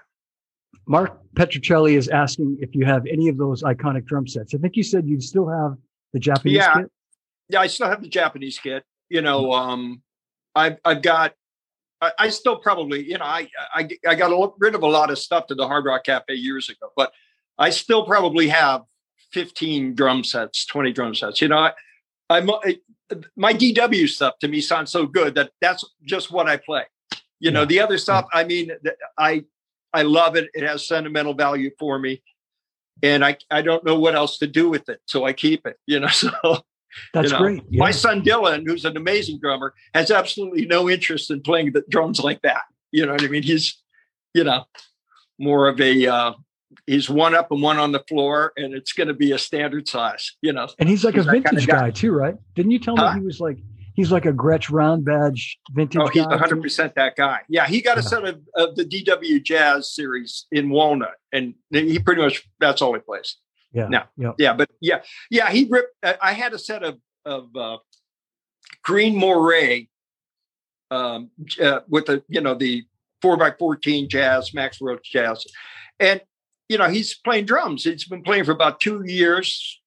Speaker 1: Mark Petrocelli is asking if you have any of those iconic drum sets. I think you said you'd still have the Japanese
Speaker 3: Yeah.
Speaker 1: kit.
Speaker 3: Yeah, I still have the Japanese kit. You know, um, I've I've got. I, I still probably, you know, I, I I got a rid of a lot of stuff to the Hard Rock Cafe years ago, but I still probably have fifteen drum sets, twenty drum sets. You know, I, I'm I- my DW stuff to me sounds so good that that's just what I play. You know, the other stuff, I mean, I I love it. It has sentimental value for me, and I I don't know what else to do with it, so I keep it. You know, so.
Speaker 1: That's
Speaker 3: You know,
Speaker 1: great. Yeah.
Speaker 3: My son Dylan, who's an amazing drummer, has absolutely no interest in playing the drums like that. You know what I mean? He's, you know, more of a uh, he's one up and one on the floor, and it's going to be a standard size. You know,
Speaker 1: and he's like
Speaker 3: he's
Speaker 1: a
Speaker 3: that kinda
Speaker 1: vintage
Speaker 3: guy.
Speaker 1: guy. too, right? Didn't you tell me
Speaker 3: Huh?
Speaker 1: he was like he's like a Gretsch round badge vintage
Speaker 3: oh, he's one hundred percent that guy. Yeah, he got a set of, of the DW Jazz series in Walnut, and he pretty much that's all he plays.
Speaker 1: Yeah.
Speaker 3: No.
Speaker 1: Yeah.
Speaker 3: Yeah, but yeah, yeah, he ripped. I I had a set of of uh, green moray um, uh, with the you know the four by fourteen jazz, Max Roach jazz, and you know he's playing drums. He's been playing for about two years.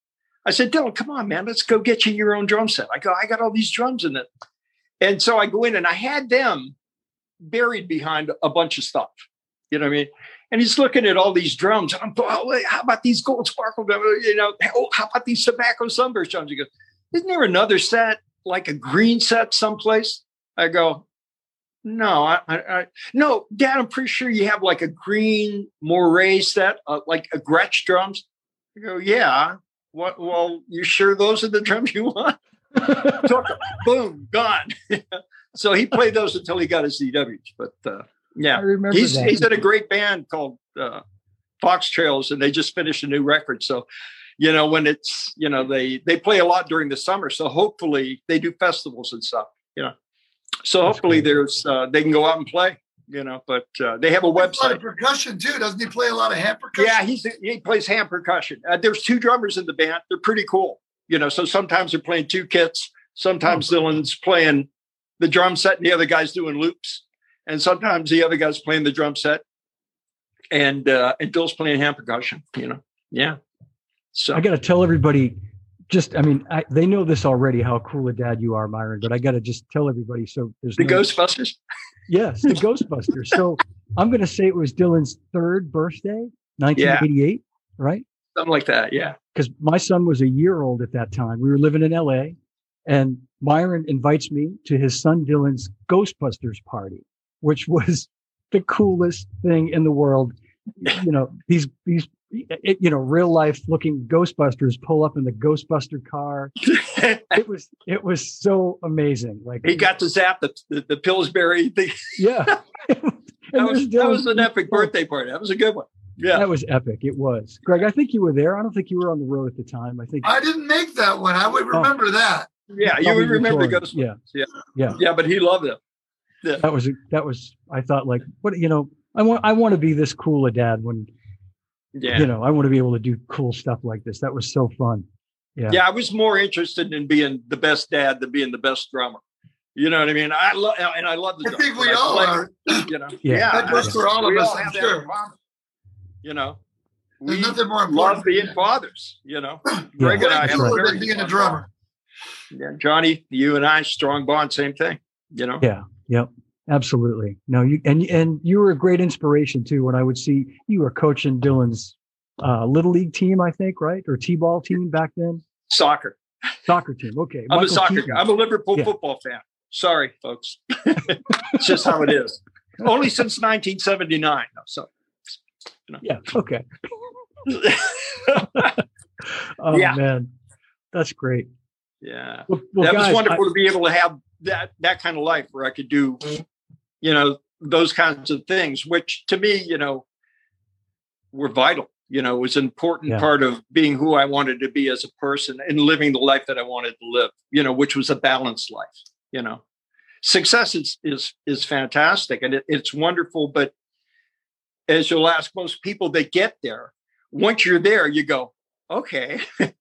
Speaker 3: I said, Dylan, come on, man, let's go get you your own drum set. I go, I got all these drums in it, and so I go in and I had them buried behind a bunch of stuff. You know what I mean? And he's looking at all these drums. And I'm going, oh, how about these gold sparkle drums? You know, oh, how about these tobacco sunburst drums? He goes, isn't there another set, like a green set someplace? I go, no, I, I, I no, Dad, I'm pretty sure you have like a green moray set, uh, like a Gretsch drums. I go, yeah. What? Well, you sure those are the drums you want? Took 'em. Boom, gone. so he played those until he got his DWs. But uh,
Speaker 1: I
Speaker 3: yeah,
Speaker 1: remember
Speaker 3: he's
Speaker 1: that.
Speaker 3: he's in a great band called uh, Fox Trails, and they just finished a new record. So, you know, when it's you know they they play a lot during the summer, so hopefully they do festivals and stuff. You know, so
Speaker 1: That's
Speaker 3: hopefully
Speaker 1: great.
Speaker 3: there's uh, they can go out and play. You know, but uh, they have a
Speaker 2: A lot
Speaker 3: website.
Speaker 2: of percussion too, doesn't he? Play a lot of hand percussion.
Speaker 3: Yeah, he's he plays hand percussion. Uh, there's two drummers in the band. They're pretty cool. You know, so sometimes they're playing two kits. Sometimes Dylan's playing the drum set, and the other guy's doing loops. And sometimes the other guy's playing the drum set, and uh, and Bill's playing hand percussion. You know, yeah. So
Speaker 1: I got to tell everybody. Just, I mean, I, they know this already. How cool a dad you are, Myron. But I got to just tell everybody. So there's
Speaker 3: the
Speaker 1: no,
Speaker 3: Ghostbusters.
Speaker 1: Yes, the Ghostbusters. So I'm going to say it was Dylan's third birthday, 1988, right?
Speaker 3: Something like that. Yeah.
Speaker 1: Because my son was a year old at that time. We were living in LA, and Myron invites me to his son Dylan's Ghostbusters party, which was the coolest thing in the world. You know, these these it, you know real life looking Ghostbusters pull up in the Ghostbuster car. It was it was so amazing. Like
Speaker 3: he got to zap the the, the Pillsbury thing.
Speaker 1: yeah.
Speaker 3: That was, that was an epic birthday party. That was a good one. Yeah.
Speaker 1: That was epic. It was. Greg, I think you were there. I don't think you were on the road at the time. I think
Speaker 2: I didn't make that one. I would oh. remember that.
Speaker 3: Yeah. You would remember
Speaker 1: touring.
Speaker 3: Ghostbusters.
Speaker 1: Yeah.
Speaker 3: Yeah.
Speaker 1: Yeah.
Speaker 3: Yeah. But he loved it.
Speaker 1: That was that was I thought like what you know, I want I want to be this cool a dad when
Speaker 3: Yeah.
Speaker 1: you know, I want to be able to do cool stuff like this. That was so fun. Yeah.
Speaker 3: Yeah, I was more interested in being the best dad than being the best drummer. You know what I mean? I love and I love the.
Speaker 2: I
Speaker 3: drum,
Speaker 2: think we
Speaker 3: I
Speaker 2: all
Speaker 3: play-
Speaker 2: are.
Speaker 3: You know,
Speaker 1: Yeah.
Speaker 2: That goes for all of
Speaker 3: we
Speaker 2: us, I'm sure.
Speaker 3: in. You know,
Speaker 2: There's
Speaker 3: we
Speaker 2: nothing more
Speaker 3: love
Speaker 2: important
Speaker 3: being fathers. You know,
Speaker 1: Yeah.
Speaker 3: Greg and I have a
Speaker 1: right.
Speaker 3: very
Speaker 2: than being a drummer.
Speaker 3: bond. Yeah, Johnny, you and I, strong bond, same thing. You know,
Speaker 1: Yeah. Yep. Absolutely. No, you and and you were a great inspiration too when I would see you were coaching Dylan's uh, little league team, I think, right, or t-ball team back then.
Speaker 3: Soccer.
Speaker 1: Soccer team. Okay,
Speaker 3: I'm
Speaker 1: Michael
Speaker 3: a soccer
Speaker 1: Keaton.
Speaker 3: guy. I'm a Liverpool
Speaker 1: Yeah.
Speaker 3: football fan. Sorry, folks. it's just how it is. Only since 1979. though, So,
Speaker 1: Yeah. Okay. Oh
Speaker 3: Yeah.
Speaker 1: man, that's great.
Speaker 3: yeah.
Speaker 1: Well, well,
Speaker 3: that
Speaker 1: guys,
Speaker 3: was wonderful
Speaker 1: I-
Speaker 3: to be able to have that that kind of life where I could do, you know, those kinds of things, which to me, you know, were vital. You know, it was an important
Speaker 1: Yeah.
Speaker 3: part of being who I wanted to be as a person and living the life that I wanted to live. You know, which was a balanced life. You know, success is is is fantastic and it, it's wonderful, but as you'll ask most people that get there, once you're there, you go, okay.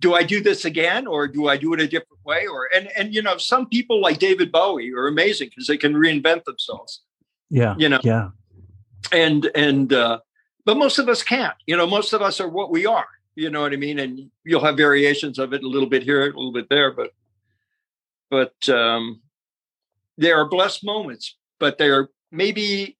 Speaker 3: do I do this again or do I do it a different way? Or and and you know, some people like David Bowie are amazing because they can reinvent themselves.
Speaker 1: yeah,
Speaker 3: You know,
Speaker 1: yeah,
Speaker 3: and and uh, but most of us can't. You know, most of us are what we are. You know what I mean? And you'll have variations of it a little bit here, a little bit there, but but um, there are blessed moments, but they're maybe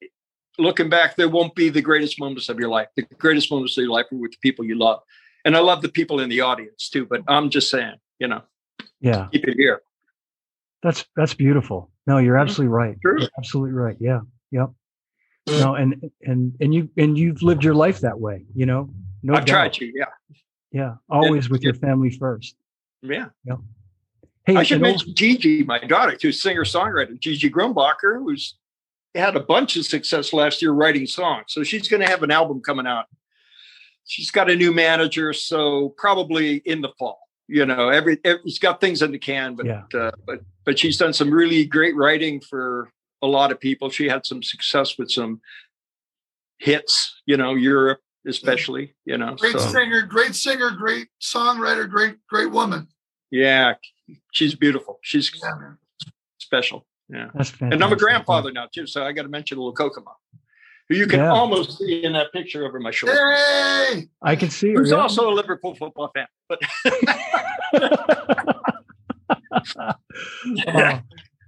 Speaker 3: looking back, there won't be the greatest moments of your life. The greatest moments of your life are with the people you love. And I love the people in the audience too, but I'm just saying, you know,
Speaker 1: yeah.
Speaker 3: keep it here.
Speaker 1: That's that's beautiful. No, you're
Speaker 3: Mhm.
Speaker 1: absolutely right.
Speaker 3: True.
Speaker 1: You're absolutely right. Yeah. Yep. No, and and and you and you've lived your life that way. You know. No
Speaker 3: I've
Speaker 1: doubt.
Speaker 3: tried to, yeah.
Speaker 1: Yeah. Always with your family first.
Speaker 3: Yeah.
Speaker 1: Hey,
Speaker 3: I should mention Gigi, my daughter, who's singer songwriter, Gigi Grombacher, who's had a bunch of success last year writing songs. So she's going to have an album coming out. She's got a new manager, so probably in the fall. You know, every, every she's got things in the can, but
Speaker 1: Yeah.
Speaker 3: uh, but but she's done some really great writing for a lot of people. She had some success with some hits, you know, Europe especially. You know,
Speaker 2: Great
Speaker 3: so
Speaker 2: singer, great singer, great songwriter, great, great woman.
Speaker 3: yeah, she's beautiful. She's
Speaker 2: Yeah,
Speaker 3: special. Yeah.
Speaker 1: that's.
Speaker 3: And I'm a grandfather now too, so I got to mention little Kokomo, who you can
Speaker 1: Yeah.
Speaker 3: almost see in that picture over my shoulder.
Speaker 2: Hey,
Speaker 1: I can see her.
Speaker 3: Who's
Speaker 1: yeah.
Speaker 3: also a Liverpool football fan, but
Speaker 1: Oh,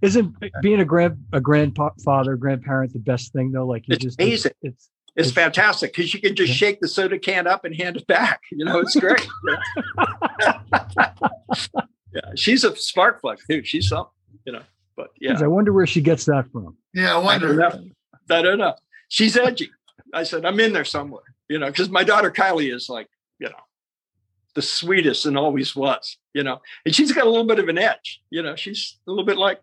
Speaker 1: isn't being a grand a grandfather grandparent the best thing though? Like you
Speaker 3: It's
Speaker 1: just
Speaker 3: amazing.
Speaker 1: It's,
Speaker 3: it's
Speaker 1: It's-
Speaker 3: fantastic because you can just
Speaker 1: Yeah.
Speaker 3: shake the soda can up and hand it back. You know, it's great. yeah. Yeah, she's a spark plug too. She's something, you know. But yeah,
Speaker 1: I wonder where she gets that from.
Speaker 2: yeah, I
Speaker 3: I don't
Speaker 2: wonder.
Speaker 3: know. I don't know. She's edgy. I said I'm in there somewhere, you know, because my daughter Kylie is like, you know, the sweetest and always was, you know, and she's got a little bit of an edge, you know. She's a little bit like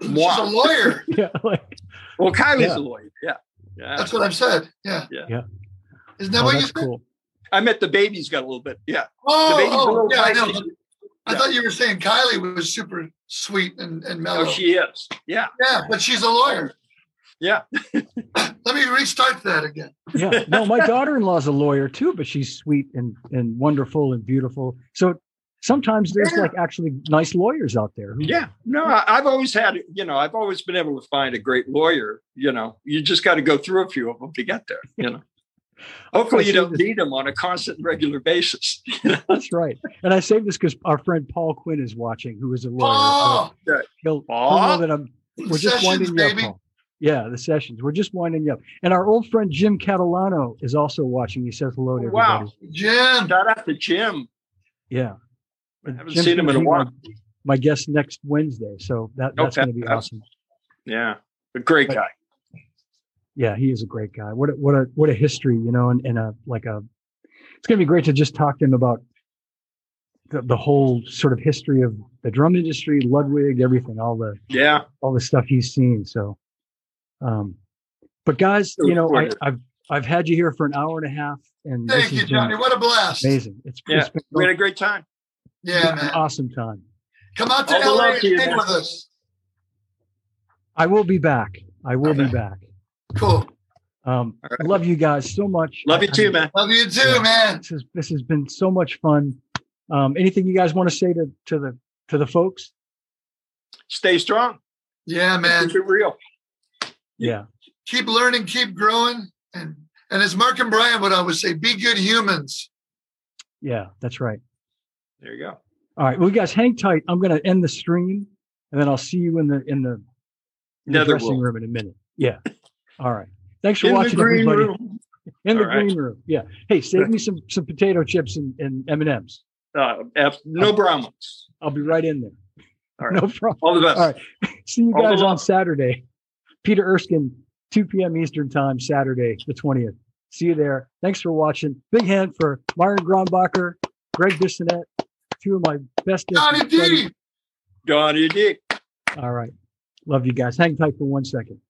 Speaker 2: She's a lawyer.
Speaker 1: Yeah, like
Speaker 3: Well, Kylie's
Speaker 1: Yeah.
Speaker 3: a lawyer. Yeah. Yeah.
Speaker 2: That's what I've said. Yeah.
Speaker 3: Yeah.
Speaker 1: Yeah.
Speaker 2: Isn't that
Speaker 1: oh,
Speaker 2: what you said?
Speaker 1: cool.
Speaker 3: I met the baby's got a little bit. Yeah. Oh, the
Speaker 2: Oh,
Speaker 3: a
Speaker 2: oh,
Speaker 3: little
Speaker 2: yeah, I know. I
Speaker 3: Yeah.
Speaker 2: thought you were saying Kylie was super sweet and, and oh, mellow.
Speaker 3: Oh, she is. Yeah.
Speaker 2: yeah, but she's a lawyer.
Speaker 3: Yeah.
Speaker 2: Let me restart that again.
Speaker 1: Yeah. No, my daughter-in-law's a lawyer too, but she's sweet and and wonderful and beautiful. So sometimes there's
Speaker 2: Yeah.
Speaker 1: like actually nice lawyers out there. Who,
Speaker 3: Yeah. No, I, I've always had, you know, I've always been able to find a great lawyer. You know, you just got to go through a few of them to get there, you know. Hopefully, you don't
Speaker 1: this-
Speaker 3: need them on a constant, regular basis.
Speaker 1: That's right. And I say this because our friend Paul Quinn is watching, who is a lawyer.
Speaker 2: Oh,
Speaker 1: So he'll, he'll know that I'm. We're just
Speaker 2: sessions,
Speaker 1: winding you up. Paul. Yeah, the sessions. We're just winding you up. And our old friend Jim Catalano is also watching. He says hello to everybody.
Speaker 3: Wow.
Speaker 2: Jim.
Speaker 3: Shout out to Jim.
Speaker 1: Yeah.
Speaker 3: I haven't
Speaker 1: Jim's
Speaker 3: seen him in a while.
Speaker 1: My, my guest next Wednesday. So that, that's going to be
Speaker 3: fantastic.
Speaker 1: awesome.
Speaker 3: Yeah. A great
Speaker 1: But-
Speaker 3: guy.
Speaker 1: Yeah, he is a great guy. What a, what a what a history, you know, and, and a like a. It's going to be great to just talk to him about the, the whole sort of history of the drum industry, Ludwig, everything, all the
Speaker 3: Yeah.
Speaker 1: all the stuff he's seen. So, um, but guys,
Speaker 3: Look
Speaker 1: you know, I,
Speaker 3: forward to it.
Speaker 1: I've I've had you here for an hour and a half, and
Speaker 2: Thank
Speaker 1: has
Speaker 2: you, Johnny. What a blast.
Speaker 1: amazing. It's,
Speaker 3: Yeah.
Speaker 1: it's been
Speaker 3: We had a great time.
Speaker 2: Yeah,
Speaker 1: an
Speaker 2: man.
Speaker 1: awesome time.
Speaker 2: Come out to
Speaker 3: All
Speaker 2: LA
Speaker 3: love
Speaker 2: and
Speaker 3: to you,
Speaker 2: hang with us.
Speaker 1: I will be back. I will be back.
Speaker 2: Cool.
Speaker 1: Um,
Speaker 3: All right.
Speaker 1: love you guys so much.
Speaker 3: Love you too,
Speaker 1: I-
Speaker 3: man.
Speaker 2: Love you too,
Speaker 1: Yeah.
Speaker 2: man.
Speaker 1: This has this has been so much fun. Um, anything you guys want to say to to the to the folks?
Speaker 3: Stay strong.
Speaker 2: Yeah, man.
Speaker 3: Keep it real.
Speaker 1: Yeah,
Speaker 2: Keep learning, keep growing. And and as Mark and Brian would always say, be good humans.
Speaker 1: yeah, that's right.
Speaker 3: There you go.
Speaker 1: All right, well, you guys hang tight. I'm going to end the stream, and then I'll see you in the in the, in the dressing room in a minute. Yeah. All right. Thanks for
Speaker 3: In the
Speaker 1: watching,
Speaker 3: green
Speaker 1: everybody.
Speaker 3: room.
Speaker 1: in the
Speaker 3: All right.
Speaker 1: green room. Yeah. Hey, save me some some potato chips and, and M and M's.
Speaker 3: Uh, F, no brown ones.
Speaker 1: I'll be right in there.
Speaker 3: All right.
Speaker 1: No problem.
Speaker 3: All the best.
Speaker 1: All right. See you
Speaker 3: All
Speaker 1: guys on. Saturday. Peter Erskine, 2 p.m. Eastern Time, Saturday, the 20th. See you there. Thanks for watching. Big hand for Myron Grombacher, Gregg Bissonette, two of my best.
Speaker 2: Johnny
Speaker 1: buddies.
Speaker 2: D.
Speaker 3: Johnny D.
Speaker 1: All right. Love you guys. Hang tight for one second.